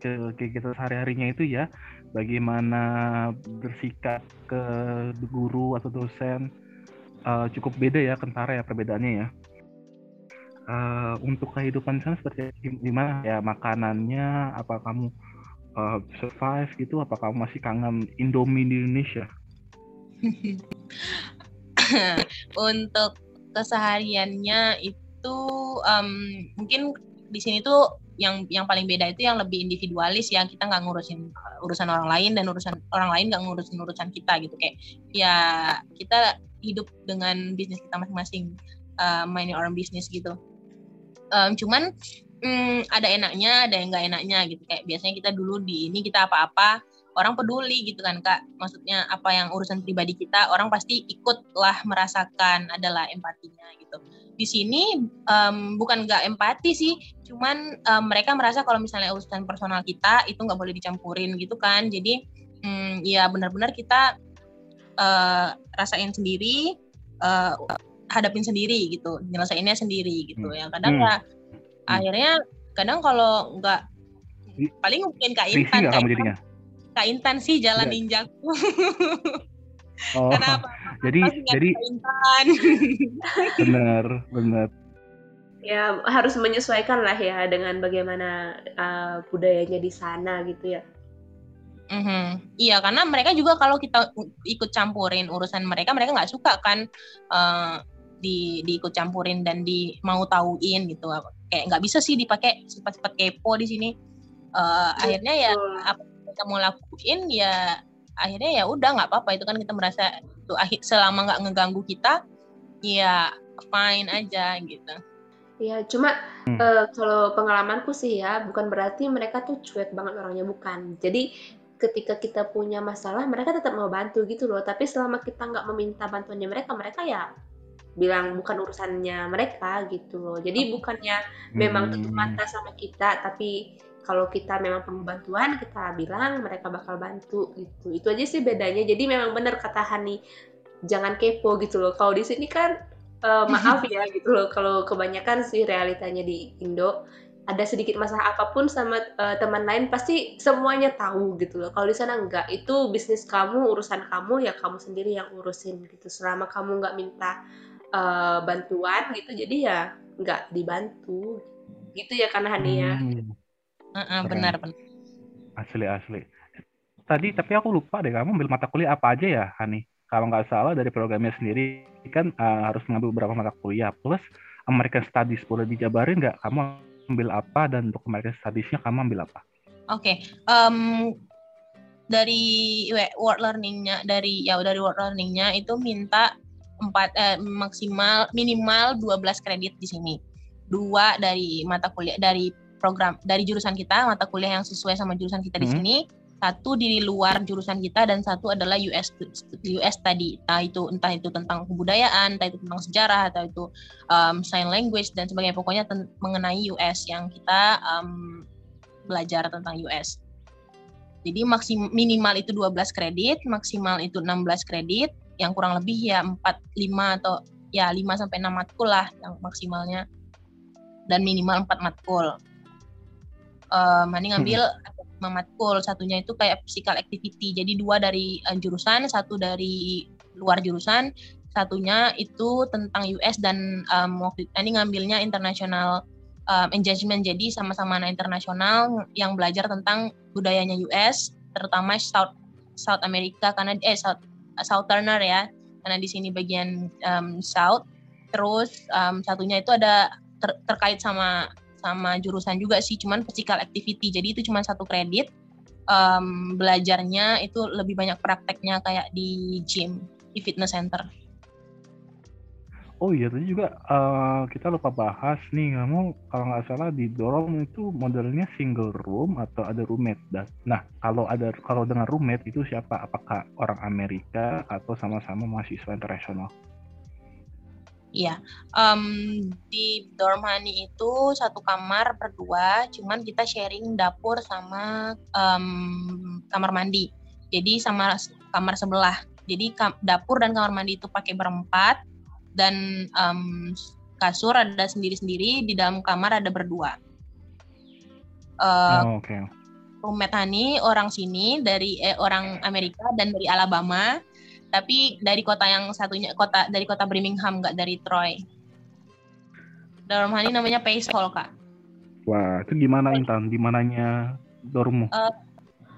ke, ke kita sehari-harinya itu ya, bagaimana bersikap ke guru atau dosen uh, cukup beda ya kentara ya perbedaannya ya uh, untuk kehidupan sana seperti gimana? Ya makanannya apa kamu uh, survive gitu? Apa kamu masih kangen Indomie di Indonesia? Untuk kesehariannya itu um, mungkin di sini tuh yang yang paling beda itu yang lebih individualis ya. Kita nggak ngurusin urusan orang lain dan urusan orang lain nggak ngurusin urusan kita gitu. Kayak ya kita hidup dengan bisnis kita masing-masing uh, main orang bisnis gitu um, cuman um, ada enaknya ada yang nggak enaknya gitu. Kayak biasanya kita dulu di ini kita apa-apa orang peduli gitu kan kak. Maksudnya apa yang urusan pribadi kita orang pasti ikutlah merasakan adalah empatinya gitu. Di sini um, bukan nggak empati sih cuman um, mereka merasa kalau misalnya urusan personal kita itu nggak boleh dicampurin gitu kan. Jadi um, ya benar-benar kita uh, rasain sendiri uh, hadapin sendiri gitu nyelesainnya sendiri gitu hmm. ya kadang hmm. ya hmm. akhirnya kadang kalau nggak paling mungkin kak Intan kak, kamu Intan, kak Intan sih jalan ya. ninjaku oh, Kenapa? jadi jadi Intan. benar benar ya harus menyesuaikan lah ya dengan bagaimana uh, budayanya di sana gitu ya Mm-hmm. Iya, karena mereka juga kalau kita ikut campurin urusan mereka, mereka nggak suka kan uh, di diikut campurin dan di mau tauin gitu kayak nggak bisa sih dipakai sifat-sifat kepo di sini uh, akhirnya ya apa yang kita mau lakuin ya akhirnya ya udah nggak apa-apa itu kan kita merasa itu akhir selama nggak ngeganggu kita ya fine aja gitu Ya, cuma hmm. uh, kalau pengalamanku sih ya, bukan berarti mereka tuh cuek banget orangnya, bukan. Jadi ketika kita punya masalah, mereka tetap mau bantu gitu loh. Tapi selama kita nggak meminta bantuannya mereka, mereka ya bilang bukan urusannya mereka gitu loh. Jadi bukannya memang tutup hmm. mata sama kita, tapi kalau kita memang perlu bantuan, kita bilang mereka bakal bantu gitu. Itu aja sih bedanya. Jadi memang benar kata Hani, jangan kepo gitu loh. Kalau di sini kan uh, maaf ya gitu loh kalau kebanyakan sih realitanya di Indo ada sedikit masalah apa pun sama uh, teman lain pasti semuanya tahu gitu loh. Kalau di sana enggak, itu bisnis kamu, urusan kamu ya kamu sendiri yang urusin gitu. Selama kamu nggak minta uh, bantuan gitu, jadi ya nggak dibantu. Gitu ya karena Hani ya. Hmm. Uh -uh, benar benar. Asli asli. Tadi tapi aku lupa deh kamu ambil mata kuliah apa aja ya Hani? Kalau nggak salah dari programnya sendiri kan uh, harus mengambil beberapa mata kuliah plus American Studies boleh dijabarin nggak kamu ambil apa dan untuk American Studies-nya kamu ambil apa? Oke, okay. um, dari word learning-nya dari ya dari word learning-nya itu minta empat eh, maksimal minimal 12 kredit di sini. Dua dari mata kuliah dari program dari jurusan kita mata kuliah yang sesuai sama jurusan kita hmm. di sini. Satu di luar jurusan kita dan satu adalah US US tadi. Entah itu entah itu tentang kebudayaan entah itu tentang sejarah atau itu um, sign language dan sebagainya. Pokoknya mengenai US yang kita um, belajar tentang US jadi maksim minimal itu 12 kredit maksimal itu 16 kredit yang kurang lebih ya 4 5 atau ya 5 sampai 6 matkul lah yang maksimalnya. Dan minimal 4 matkul. Um, Hani ngambil hmm matkul. Satunya itu kayak physical activity. Jadi dua dari uh, jurusan satu dari luar jurusan. Satunya itu tentang US dan um, waktu ini ngambilnya international um, engagement. Jadi sama-sama anak internasional yang belajar tentang budayanya US terutama South South America karena eh South Southerner ya karena di sini bagian um, South terus um, satunya itu ada ter terkait sama sama jurusan juga sih cuman physical activity. Jadi itu cuma satu kredit. Um, belajarnya itu lebih banyak prakteknya kayak di gym di fitness center Oh iya tadi juga uh, kita lupa bahas nih kamu kalau nggak salah di dorong itu modelnya single room atau ada roommate dan nah kalau ada kalau dengan roommate itu siapa apakah orang Amerika atau sama-sama mahasiswa internasional? Iya, um, di dorm Hani itu satu kamar berdua, cuman kita sharing dapur sama um, kamar mandi. Jadi sama kamar sebelah. Jadi dapur dan kamar mandi itu pakai berempat dan um, kasur ada sendiri-sendiri, di dalam kamar ada berdua. Uh, oh, Oke. Okay. Roommate Hani orang sini dari eh, orang Amerika dan dari Alabama tapi dari kota yang satunya kota dari kota Birmingham nggak dari Troy dalam hal ini namanya Pace Hall kak wah itu gimana Intan di mananya dormmu uh,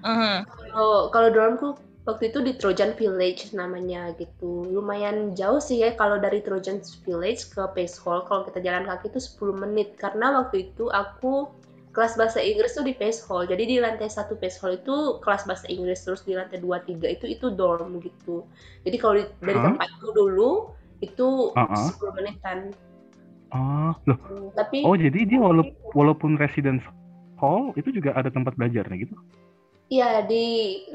uh-huh. kalau kalau dormku waktu itu di Trojan Village namanya gitu lumayan jauh sih ya kalau dari Trojan Village ke Pace Hall kalau kita jalan kaki itu 10 menit karena waktu itu aku kelas bahasa Inggris tuh di Pace Hall. Jadi di lantai satu Pace Hall itu kelas bahasa Inggris, terus di lantai dua tiga itu itu dorm gitu. Jadi kalau dari huh? tempatku dulu itu uh-uh. 10 menitan. Ah, loh. Tapi Oh, jadi dia walaupun walaupun residence hall itu juga ada tempat belajarnya gitu? Iya, di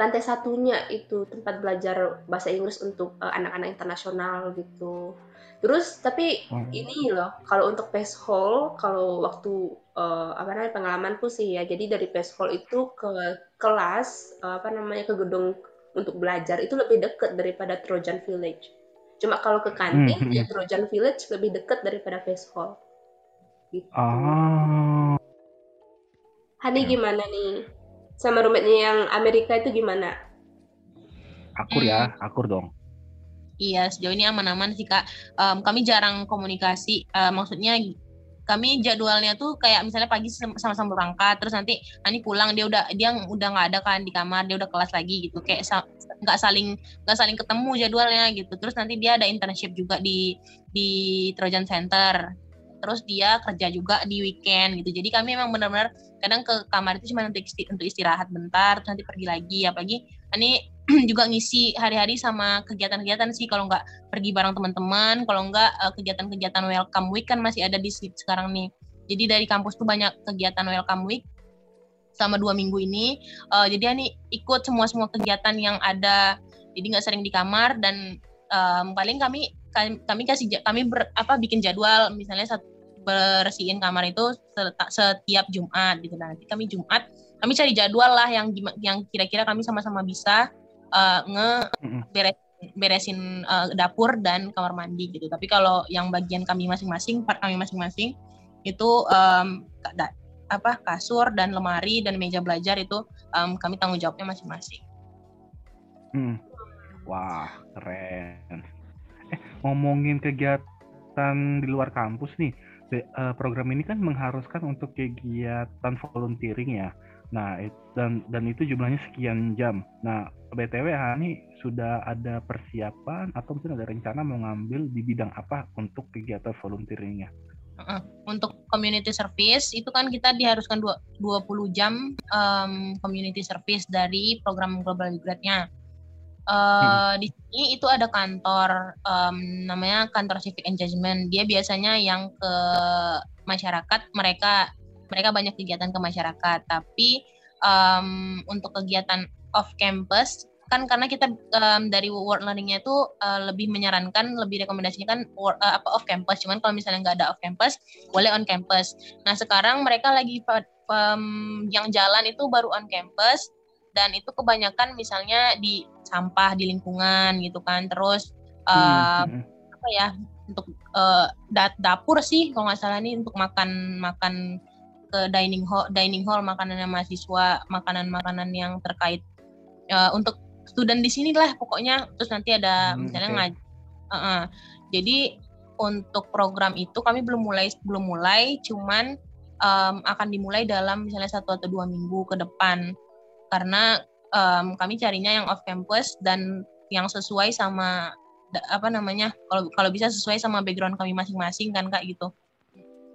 lantai satunya itu tempat belajar bahasa Inggris untuk uh, anak-anak internasional gitu. Terus tapi oh. ini loh, kalau untuk Pace Hall, kalau waktu uh, apa namanya pengalamanku sih ya jadi dari Pace Hall itu ke kelas uh, apa namanya ke gedung untuk belajar itu lebih dekat daripada Trojan Village cuma kalau ke kantin hmm. ya hmm. Trojan Village lebih dekat daripada Pace Hall gitu. oh. Hani ya. gimana nih sama roommate yang Amerika itu gimana akur ya hmm. akur dong Iya, sejauh ini aman-aman sih kak. Um, kami jarang komunikasi. Uh, maksudnya kami jadwalnya tuh kayak misalnya pagi sama-sama berangkat terus nanti nanti pulang dia udah dia udah nggak ada kan di kamar dia udah kelas lagi gitu kayak nggak saling nggak saling ketemu jadwalnya gitu terus nanti dia ada internship juga di di Trojan Center terus dia kerja juga di weekend gitu. Jadi kami memang benar-benar kadang ke kamar itu cuma untuk istirahat bentar terus nanti pergi lagi. Apalagi ini juga ngisi hari-hari sama kegiatan-kegiatan sih. Kalau nggak pergi bareng teman-teman kalau nggak uh, kegiatan-kegiatan welcome week kan masih ada di sekarang nih. Jadi dari kampus tuh banyak kegiatan welcome week selama dua minggu ini. Uh, jadi ini ikut semua semua kegiatan yang ada. Jadi nggak sering di kamar dan um, paling kami kami kasih kami ber, apa bikin jadwal misalnya satu bersihin kamar itu setiap Jumat gitu nah, nanti kami Jumat kami cari jadwal lah yang yang kira-kira kami sama-sama bisa uh, nge beres, beresin uh, dapur dan kamar mandi gitu. Tapi kalau yang bagian kami masing-masing, part kami masing-masing itu um, da, apa kasur dan lemari dan meja belajar itu um, kami tanggung jawabnya masing-masing. Hmm. Wah keren. Eh ngomongin kegiatan di luar kampus nih, eh, program ini kan mengharuskan untuk kegiatan volunteering ya. Nah, dan dan itu jumlahnya sekian jam. Nah, BTW Hani sudah ada persiapan atau mungkin ada rencana mau ngambil di bidang apa untuk kegiatan volunteeringnya? Untuk community service itu kan kita diharuskan 20 jam um, community service dari program global grade-nya. Uh. Di sini itu ada kantor um, namanya kantor civic engagement. Dia biasanya yang ke masyarakat mereka mereka banyak kegiatan ke masyarakat tapi um, untuk kegiatan off campus kan karena kita um, dari world learningnya itu uh, lebih menyarankan lebih rekomendasinya kan work, uh, apa off campus cuman kalau misalnya nggak ada off campus boleh on campus nah sekarang mereka lagi um, yang jalan itu baru on campus dan itu kebanyakan misalnya di sampah di lingkungan gitu kan terus uh, hmm. apa ya untuk uh, dapur sih kalau nggak salah ini untuk makan makan ke dining hall dining hall makanan mahasiswa makanan-makanan yang terkait uh, untuk student di sini lah pokoknya terus nanti ada hmm, misalnya okay. ngaji uh -uh. jadi untuk program itu kami belum mulai belum mulai cuman um, akan dimulai dalam misalnya satu atau dua minggu ke depan karena um, kami carinya yang off campus dan yang sesuai sama apa namanya kalau kalau bisa sesuai sama background kami masing-masing kan kak gitu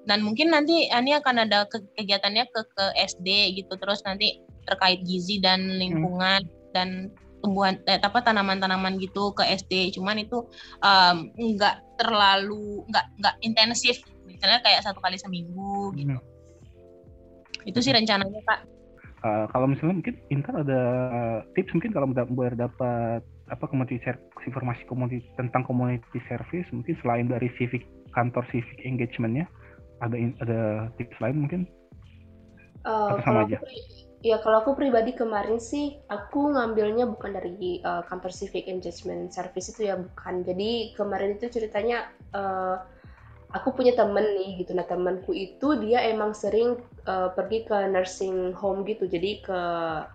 dan mungkin nanti Ani akan ada ke kegiatannya ke ke SD gitu terus nanti terkait gizi dan hmm. lingkungan hmm. dan tumbuhan eh, apa tanaman-tanaman gitu ke SD cuman itu um, nggak terlalu nggak nggak intensif misalnya kayak satu kali seminggu gitu hmm. itu sih rencananya kak uh, kalau misalnya mungkin Intan ada tips mungkin kalau biar dapat apa community informasi community tentang community service mungkin selain dari civic kantor civic engagementnya ada ada tips lain mungkin? Uh, atau sama aja? aku, ya kalau aku pribadi kemarin sih aku ngambilnya bukan dari uh, kantor civic engagement service itu ya bukan. Jadi kemarin itu ceritanya uh, aku punya temen nih gitu nah temanku itu dia emang sering uh, pergi ke nursing home gitu jadi ke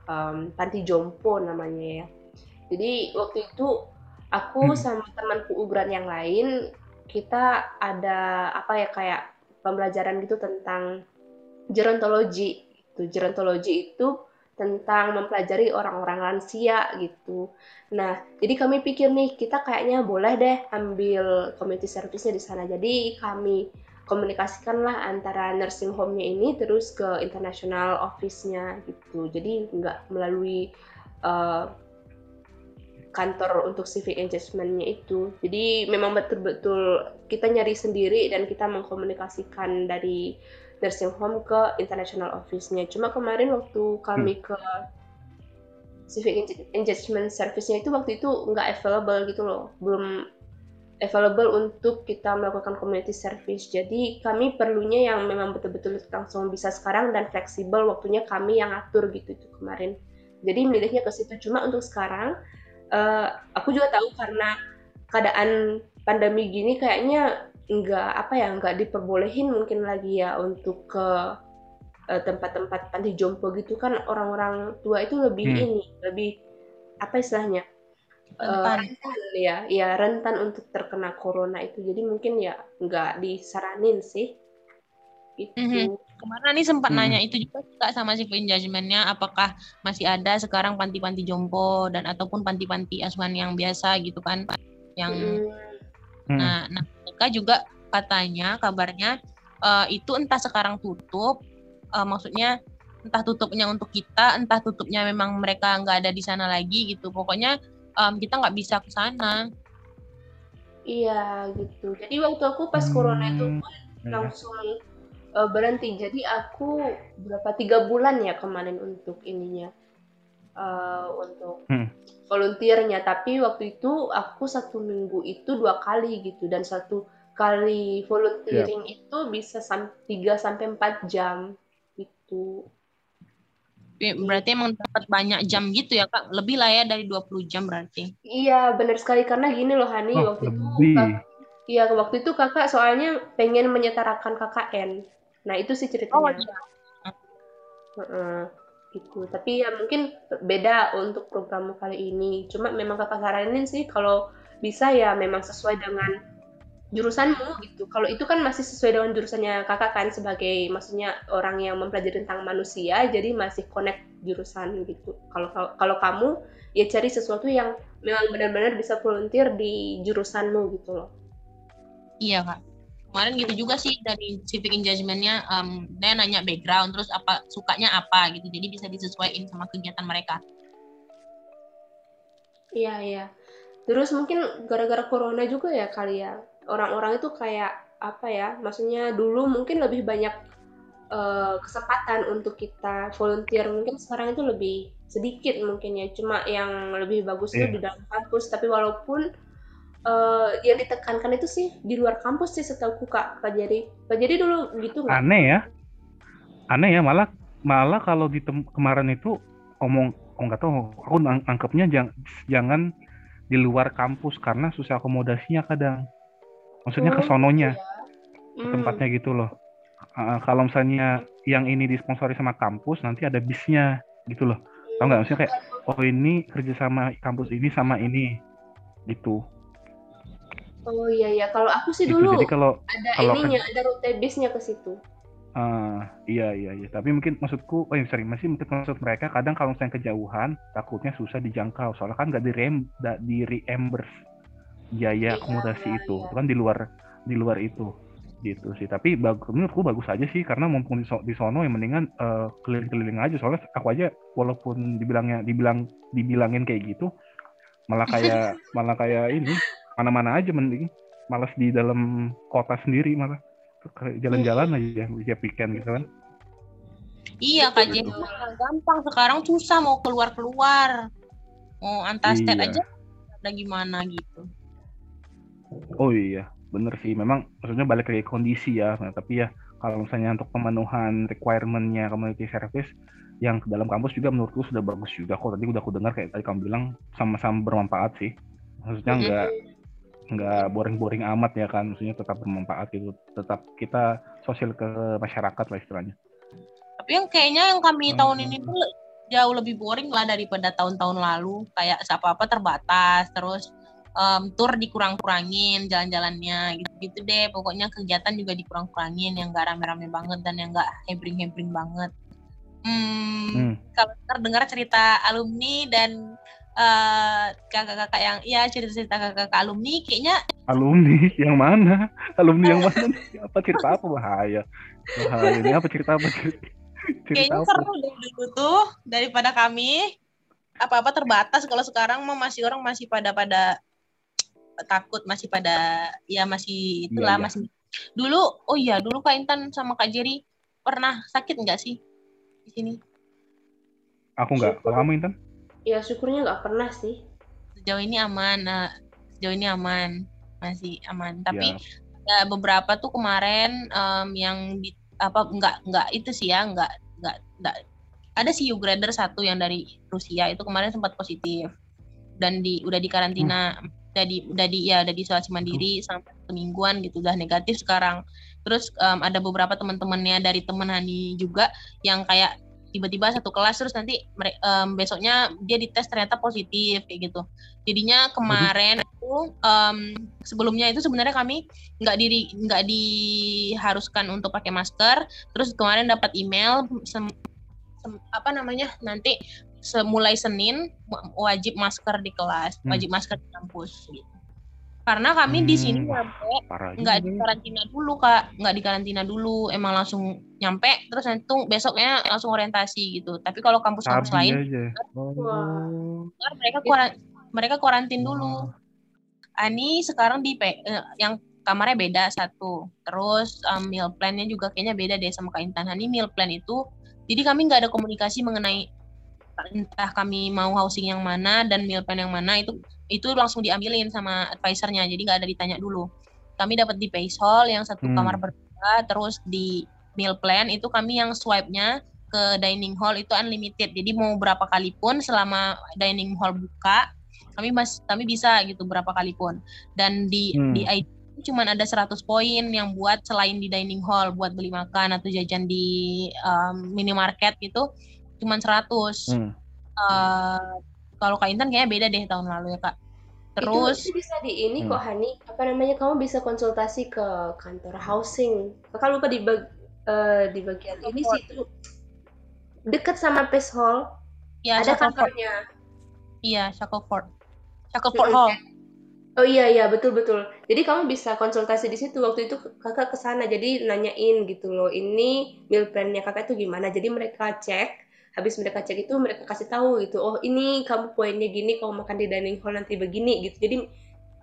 um, panti jompo namanya ya jadi waktu itu aku hmm. sama temanku ugran yang lain kita ada apa ya kayak pembelajaran gitu tentang gerontologi. Itu gerontologi itu tentang mempelajari orang-orang lansia gitu. Nah, jadi kami pikir nih kita kayaknya boleh deh ambil community service-nya di sana. Jadi kami komunikasikanlah antara nursing home-nya ini terus ke international office-nya gitu. Jadi nggak melalui uh, kantor untuk civic engagement-nya itu. Jadi memang betul-betul kita nyari sendiri dan kita mengkomunikasikan dari nursing home ke international office-nya. Cuma kemarin waktu kami hmm. ke civic engagement service-nya itu waktu itu nggak available gitu loh. Belum available untuk kita melakukan community service. Jadi kami perlunya yang memang betul-betul langsung bisa sekarang dan fleksibel waktunya kami yang atur gitu itu kemarin. Jadi milihnya ke situ. Cuma untuk sekarang uh, aku juga tahu karena keadaan pandemi gini kayaknya nggak apa ya nggak diperbolehin mungkin lagi ya untuk ke uh, tempat-tempat panti jompo gitu kan orang-orang tua itu lebih hmm. ini lebih apa istilahnya uh, rentan ya ya rentan untuk terkena corona itu jadi mungkin ya nggak disaranin sih itu mm -hmm. Kemarin nih sempat hmm. nanya itu juga kak sama si engagement-nya apakah masih ada sekarang panti-panti jompo dan ataupun panti-panti asuhan yang biasa gitu kan yang hmm. Nah nah mereka juga katanya kabarnya uh, itu entah sekarang tutup, uh, maksudnya entah tutupnya untuk kita, entah tutupnya memang mereka nggak ada di sana lagi gitu. Pokoknya um, kita nggak bisa ke sana. Iya gitu. Jadi waktu aku pas hmm, corona itu iya. langsung uh, berhenti. Jadi aku berapa tiga bulan ya kemarin untuk ininya uh, untuk hmm. Volunteernya. Tapi waktu itu aku satu minggu itu dua kali gitu dan satu kali volunteering yeah. itu bisa sam 3 sampai empat jam itu. Berarti emang dapat banyak jam gitu ya kak? Lebih lah ya dari 20 jam berarti. Iya benar sekali karena gini loh Hani oh, waktu lebih. itu Iya waktu itu kakak soalnya pengen menyetarakan KKN. Nah itu sih ceritanya. Oh, iya. uh -uh, gitu. Tapi ya mungkin beda untuk program kali ini. Cuma memang kakak saranin sih kalau bisa ya memang sesuai dengan jurusanmu gitu. Kalau itu kan masih sesuai dengan jurusannya kakak kan sebagai maksudnya orang yang mempelajari tentang manusia, jadi masih connect jurusan gitu. Kalau kalau kamu ya cari sesuatu yang memang benar-benar bisa volunteer di jurusanmu gitu loh. Iya kak. Kemarin gitu juga sih dari civic engagementnya, um, dia nanya background, terus apa sukanya apa gitu. Jadi bisa disesuaikan sama kegiatan mereka. Iya iya. Terus mungkin gara-gara corona juga ya kali ya orang-orang itu kayak apa ya maksudnya dulu mungkin lebih banyak uh, kesempatan untuk kita volunteer mungkin sekarang itu lebih sedikit mungkin ya cuma yang lebih bagus yeah. itu iya. di dalam kampus tapi walaupun uh, yang ditekankan itu sih di luar kampus sih setahu kak kak jadi kak jadi dulu gitu nggak? Aneh ya. Aneh ya malah malah kalau di kemarin itu omong oh nggak tahu aku nangkepnya jangan jangan di luar kampus karena susah akomodasinya kadang. Maksudnya ke oh, sononya iya. ke tempatnya gitu loh. Uh, kalau misalnya yang ini disponsori sama kampus nanti ada bisnya gitu loh. Tau nggak? Maksudnya kayak oh ini kerja sama kampus ini sama ini gitu oh iya iya kalau aku sih gitu. dulu jadi kalau ada kalau ininya kan, ada rute bisnya ke situ Uh, iya iya iya tapi mungkin maksudku oh yang sering masih mungkin maksud mereka kadang kalau misalnya kejauhan takutnya susah dijangkau soalnya kan nggak di rem di reimburse biaya iya, akomodasi iya, itu. Iya. kan di luar di luar itu gitu sih tapi bagus menurutku bagus aja sih karena mumpung di, so, di sono yang mendingan uh, keliling-keliling aja soalnya aku aja walaupun dibilangnya dibilang dibilangin kayak gitu malah kayak malah kayak ini mana-mana aja mending malas di dalam kota sendiri malah jalan-jalan aja ya weekend gitu kan iya kak jadi gampang sekarang susah mau keluar-keluar mau antar iya. aja ada gimana gitu Oh iya, bener sih. Memang maksudnya balik lagi kondisi ya. Nah, tapi ya kalau misalnya untuk pemenuhan requirementnya community service yang ke dalam kampus juga menurutku sudah bagus juga kok. Tadi udah aku dengar kayak tadi kamu bilang sama-sama bermanfaat sih. Maksudnya nggak nggak boring-boring amat ya kan. Maksudnya tetap bermanfaat gitu. Tetap kita sosial ke masyarakat lah istilahnya. Tapi yang kayaknya yang kami hmm. tahun ini tuh jauh lebih boring lah daripada tahun-tahun lalu. Kayak apa-apa terbatas, terus um, tour dikurang-kurangin jalan-jalannya gitu, gitu deh pokoknya kegiatan juga dikurang-kurangin yang gak rame-rame banget dan yang gak hebring-hebring banget hmm, hmm. kalau terdengar cerita alumni dan uh, kakak-kakak yang ya cerita-cerita kakak-kakak alumni kayaknya alumni yang mana alumni yang mana apa cerita apa bahaya bahaya ini apa cerita apa cerita, kayaknya apa? seru deh dulu tuh daripada kami apa-apa terbatas kalau sekarang mah masih orang masih pada pada takut masih pada ya masih itulah iya, iya. masih dulu oh iya dulu Kak Intan sama Kak Jerry pernah sakit nggak sih di sini? Aku nggak. Kalau kamu Intan? Ya syukurnya nggak pernah sih. Sejauh ini aman. Nah, sejauh ini aman masih aman. Tapi ya. beberapa tuh kemarin um, yang di, apa nggak nggak itu sih ya nggak nggak nggak ada si Ugrader satu yang dari Rusia itu kemarin sempat positif dan di udah di karantina hmm udah di udah di ya udah di isolasi mandiri sampai semingguan gitu udah negatif sekarang terus um, ada beberapa teman-temannya dari teman Hani juga yang kayak tiba-tiba satu kelas terus nanti um, besoknya dia dites ternyata positif kayak gitu jadinya kemarin itu um, sebelumnya itu sebenarnya kami nggak diri nggak diharuskan untuk pakai masker terus kemarin dapat email sem, sem, apa namanya nanti semulai Senin wajib masker di kelas, hmm. wajib masker di kampus gitu. Karena kami di Hmm, sini wah, nyampe nggak di karantina dulu kak, nggak di karantina dulu, emang langsung nyampe terus nanti besoknya langsung orientasi gitu. Tapi kalau kampus-kampus lain aja. Oh. Ntar mereka kuaran, mereka kuarantin dulu. Ani sekarang di P- eh, yang kamarnya beda satu. Terus um, meal plan-nya juga kayaknya beda deh sama Kak Intan. Ani meal plan itu jadi kami nggak ada komunikasi mengenai entah kami mau housing yang mana dan meal plan yang mana itu itu langsung diambilin sama advisernya. Jadi nggak ada ditanya dulu. Kami dapat di Pace Hall yang satu Hmm. kamar berbeda, terus di meal plan itu kami yang swipe-nya ke dining hall itu unlimited. Jadi mau berapa kali pun selama dining hall buka, kami mas kami bisa gitu berapa kali pun. Dan di Hmm. di ID cuma ada 100 poin yang buat selain di dining hall buat beli makan atau jajan di um, minimarket gitu cuma 100. Hmm. Eh, kalau Kak Intan kayaknya beda deh tahun lalu ya Kak. Terus itu, itu bisa di ini Hmm. kok Hani apa namanya kamu bisa konsultasi ke kantor housing kakak lupa di bag, eh, di bagian ini sih itu dekat sama Pace Hall ya ada Shackleford, kantornya iya Shackleford. Shackleford. Hall. oh iya iya betul betul jadi kamu bisa konsultasi di situ waktu itu kakak ke sana jadi nanyain gitu loh ini meal plan-nya kakak itu gimana jadi mereka cek habis mereka cek itu mereka kasih tahu gitu oh ini kamu poinnya gini kamu makan di dining hall nanti begini gitu jadi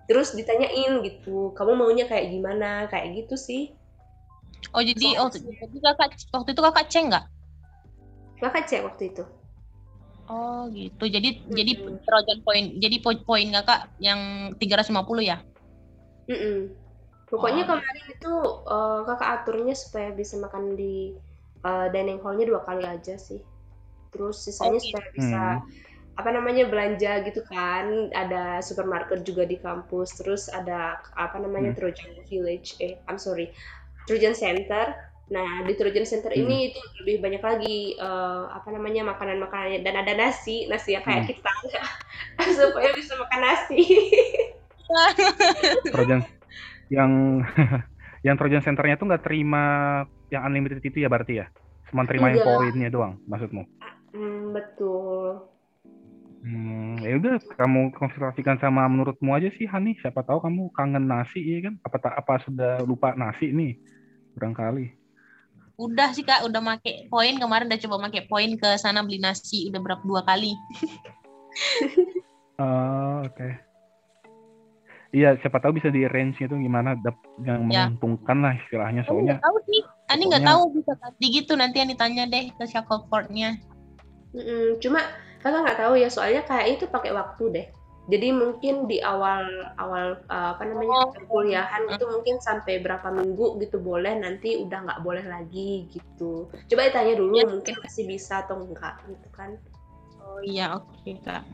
terus ditanyain gitu kamu maunya kayak gimana kayak gitu sih Oh jadi oh jadi kakak waktu itu kakak cek nggak? kakak cek waktu itu Oh gitu. Jadi jadi Mm-mm. terojan poin. Jadi po- poin kakak yang 350 ya? Mm-mm. Pokoknya Oh. kemarin itu eh, kakak aturnya supaya bisa makan di eh, dining hall-nya dua kali aja sih. Terus sisanya gitu. supaya bisa apa namanya belanja gitu kan. Ada supermarket juga di kampus. Terus ada apa namanya Hmm. Trojan Village. Eh, I'm sorry, Trojan Center. Nah di Trojan Center ini itu lebih banyak lagi eh, apa namanya makanan-makanannya dan ada nasi, nasi yang kayak Hmm. kita supaya bisa makan nasi. Trojan yang yang Trojan Centernya tuh nggak terima yang unlimited itu ya berarti ya? Cuma terima yang poinnya doang maksudmu? Hmm, betul. Hmm, ya udah kamu konsultasikan sama menurutmu aja sih Hani. Siapa tahu kamu kangen nasi ya kan? Apa tak apa sudah lupa nasi nih? Barangkali. Udah sih kak, udah make poin kemarin udah coba make poin ke sana beli nasi udah berapa dua kali. Oh, oke. Iya, siapa tahu bisa di range itu gimana dap yang Ya. menguntungkan lah istilahnya Ani soalnya. nggak tahu sih. Ani nggak tahu bisa tadi gitu nanti Ani tanya deh ke Shackleford-nya. Mm-mm, cuma kakak nggak tahu ya soalnya kayak itu pakai waktu deh. Jadi mungkin di awal awal uh, apa namanya Oh. perkuliahan itu mungkin sampai berapa minggu gitu boleh nanti udah nggak boleh lagi gitu. Coba ditanya dulu Ya. mungkin masih bisa atau enggak gitu kan. Oh iya oke kak.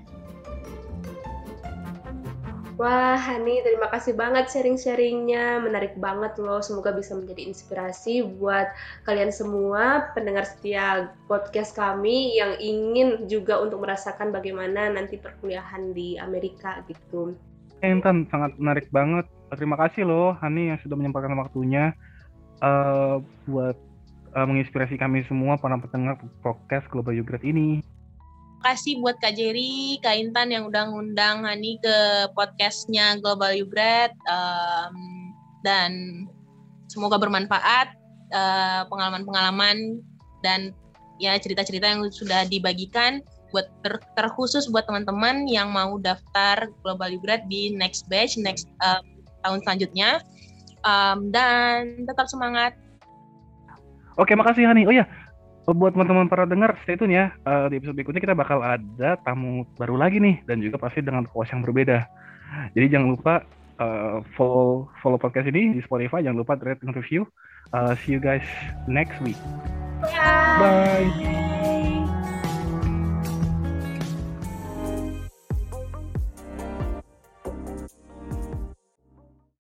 Wah, Hani, terima kasih banget sharing-sharingnya. Menarik banget loh. Semoga bisa menjadi inspirasi buat kalian semua pendengar setia podcast kami yang ingin juga untuk merasakan bagaimana nanti perkuliahan di Amerika gitu. Intan, sangat menarik banget. Terima kasih loh Hani yang sudah menyempatkan waktunya eh, buat eh, menginspirasi kami semua para pendengar podcast Global Yogurt ini. Kasih buat Kak Jerry, Kak Intan yang udah ngundang Hani ke podcastnya Global Yugret um, dan semoga bermanfaat uh, pengalaman-pengalaman dan ya cerita-cerita yang sudah dibagikan buat ter- terkhusus buat teman-teman yang mau daftar Global Yugret di next batch next um, tahun selanjutnya. Um, dan tetap semangat. Oke, makasih Hani. Oh ya, buat teman-teman para dengar, stay tune ya. Eh, di episode berikutnya kita bakal ada tamu baru lagi nih dan juga pasti dengan host yang berbeda. Jadi jangan lupa eh, follow follow podcast ini di Spotify. Jangan lupa rate and review. Eh, see you guys next week. Bye.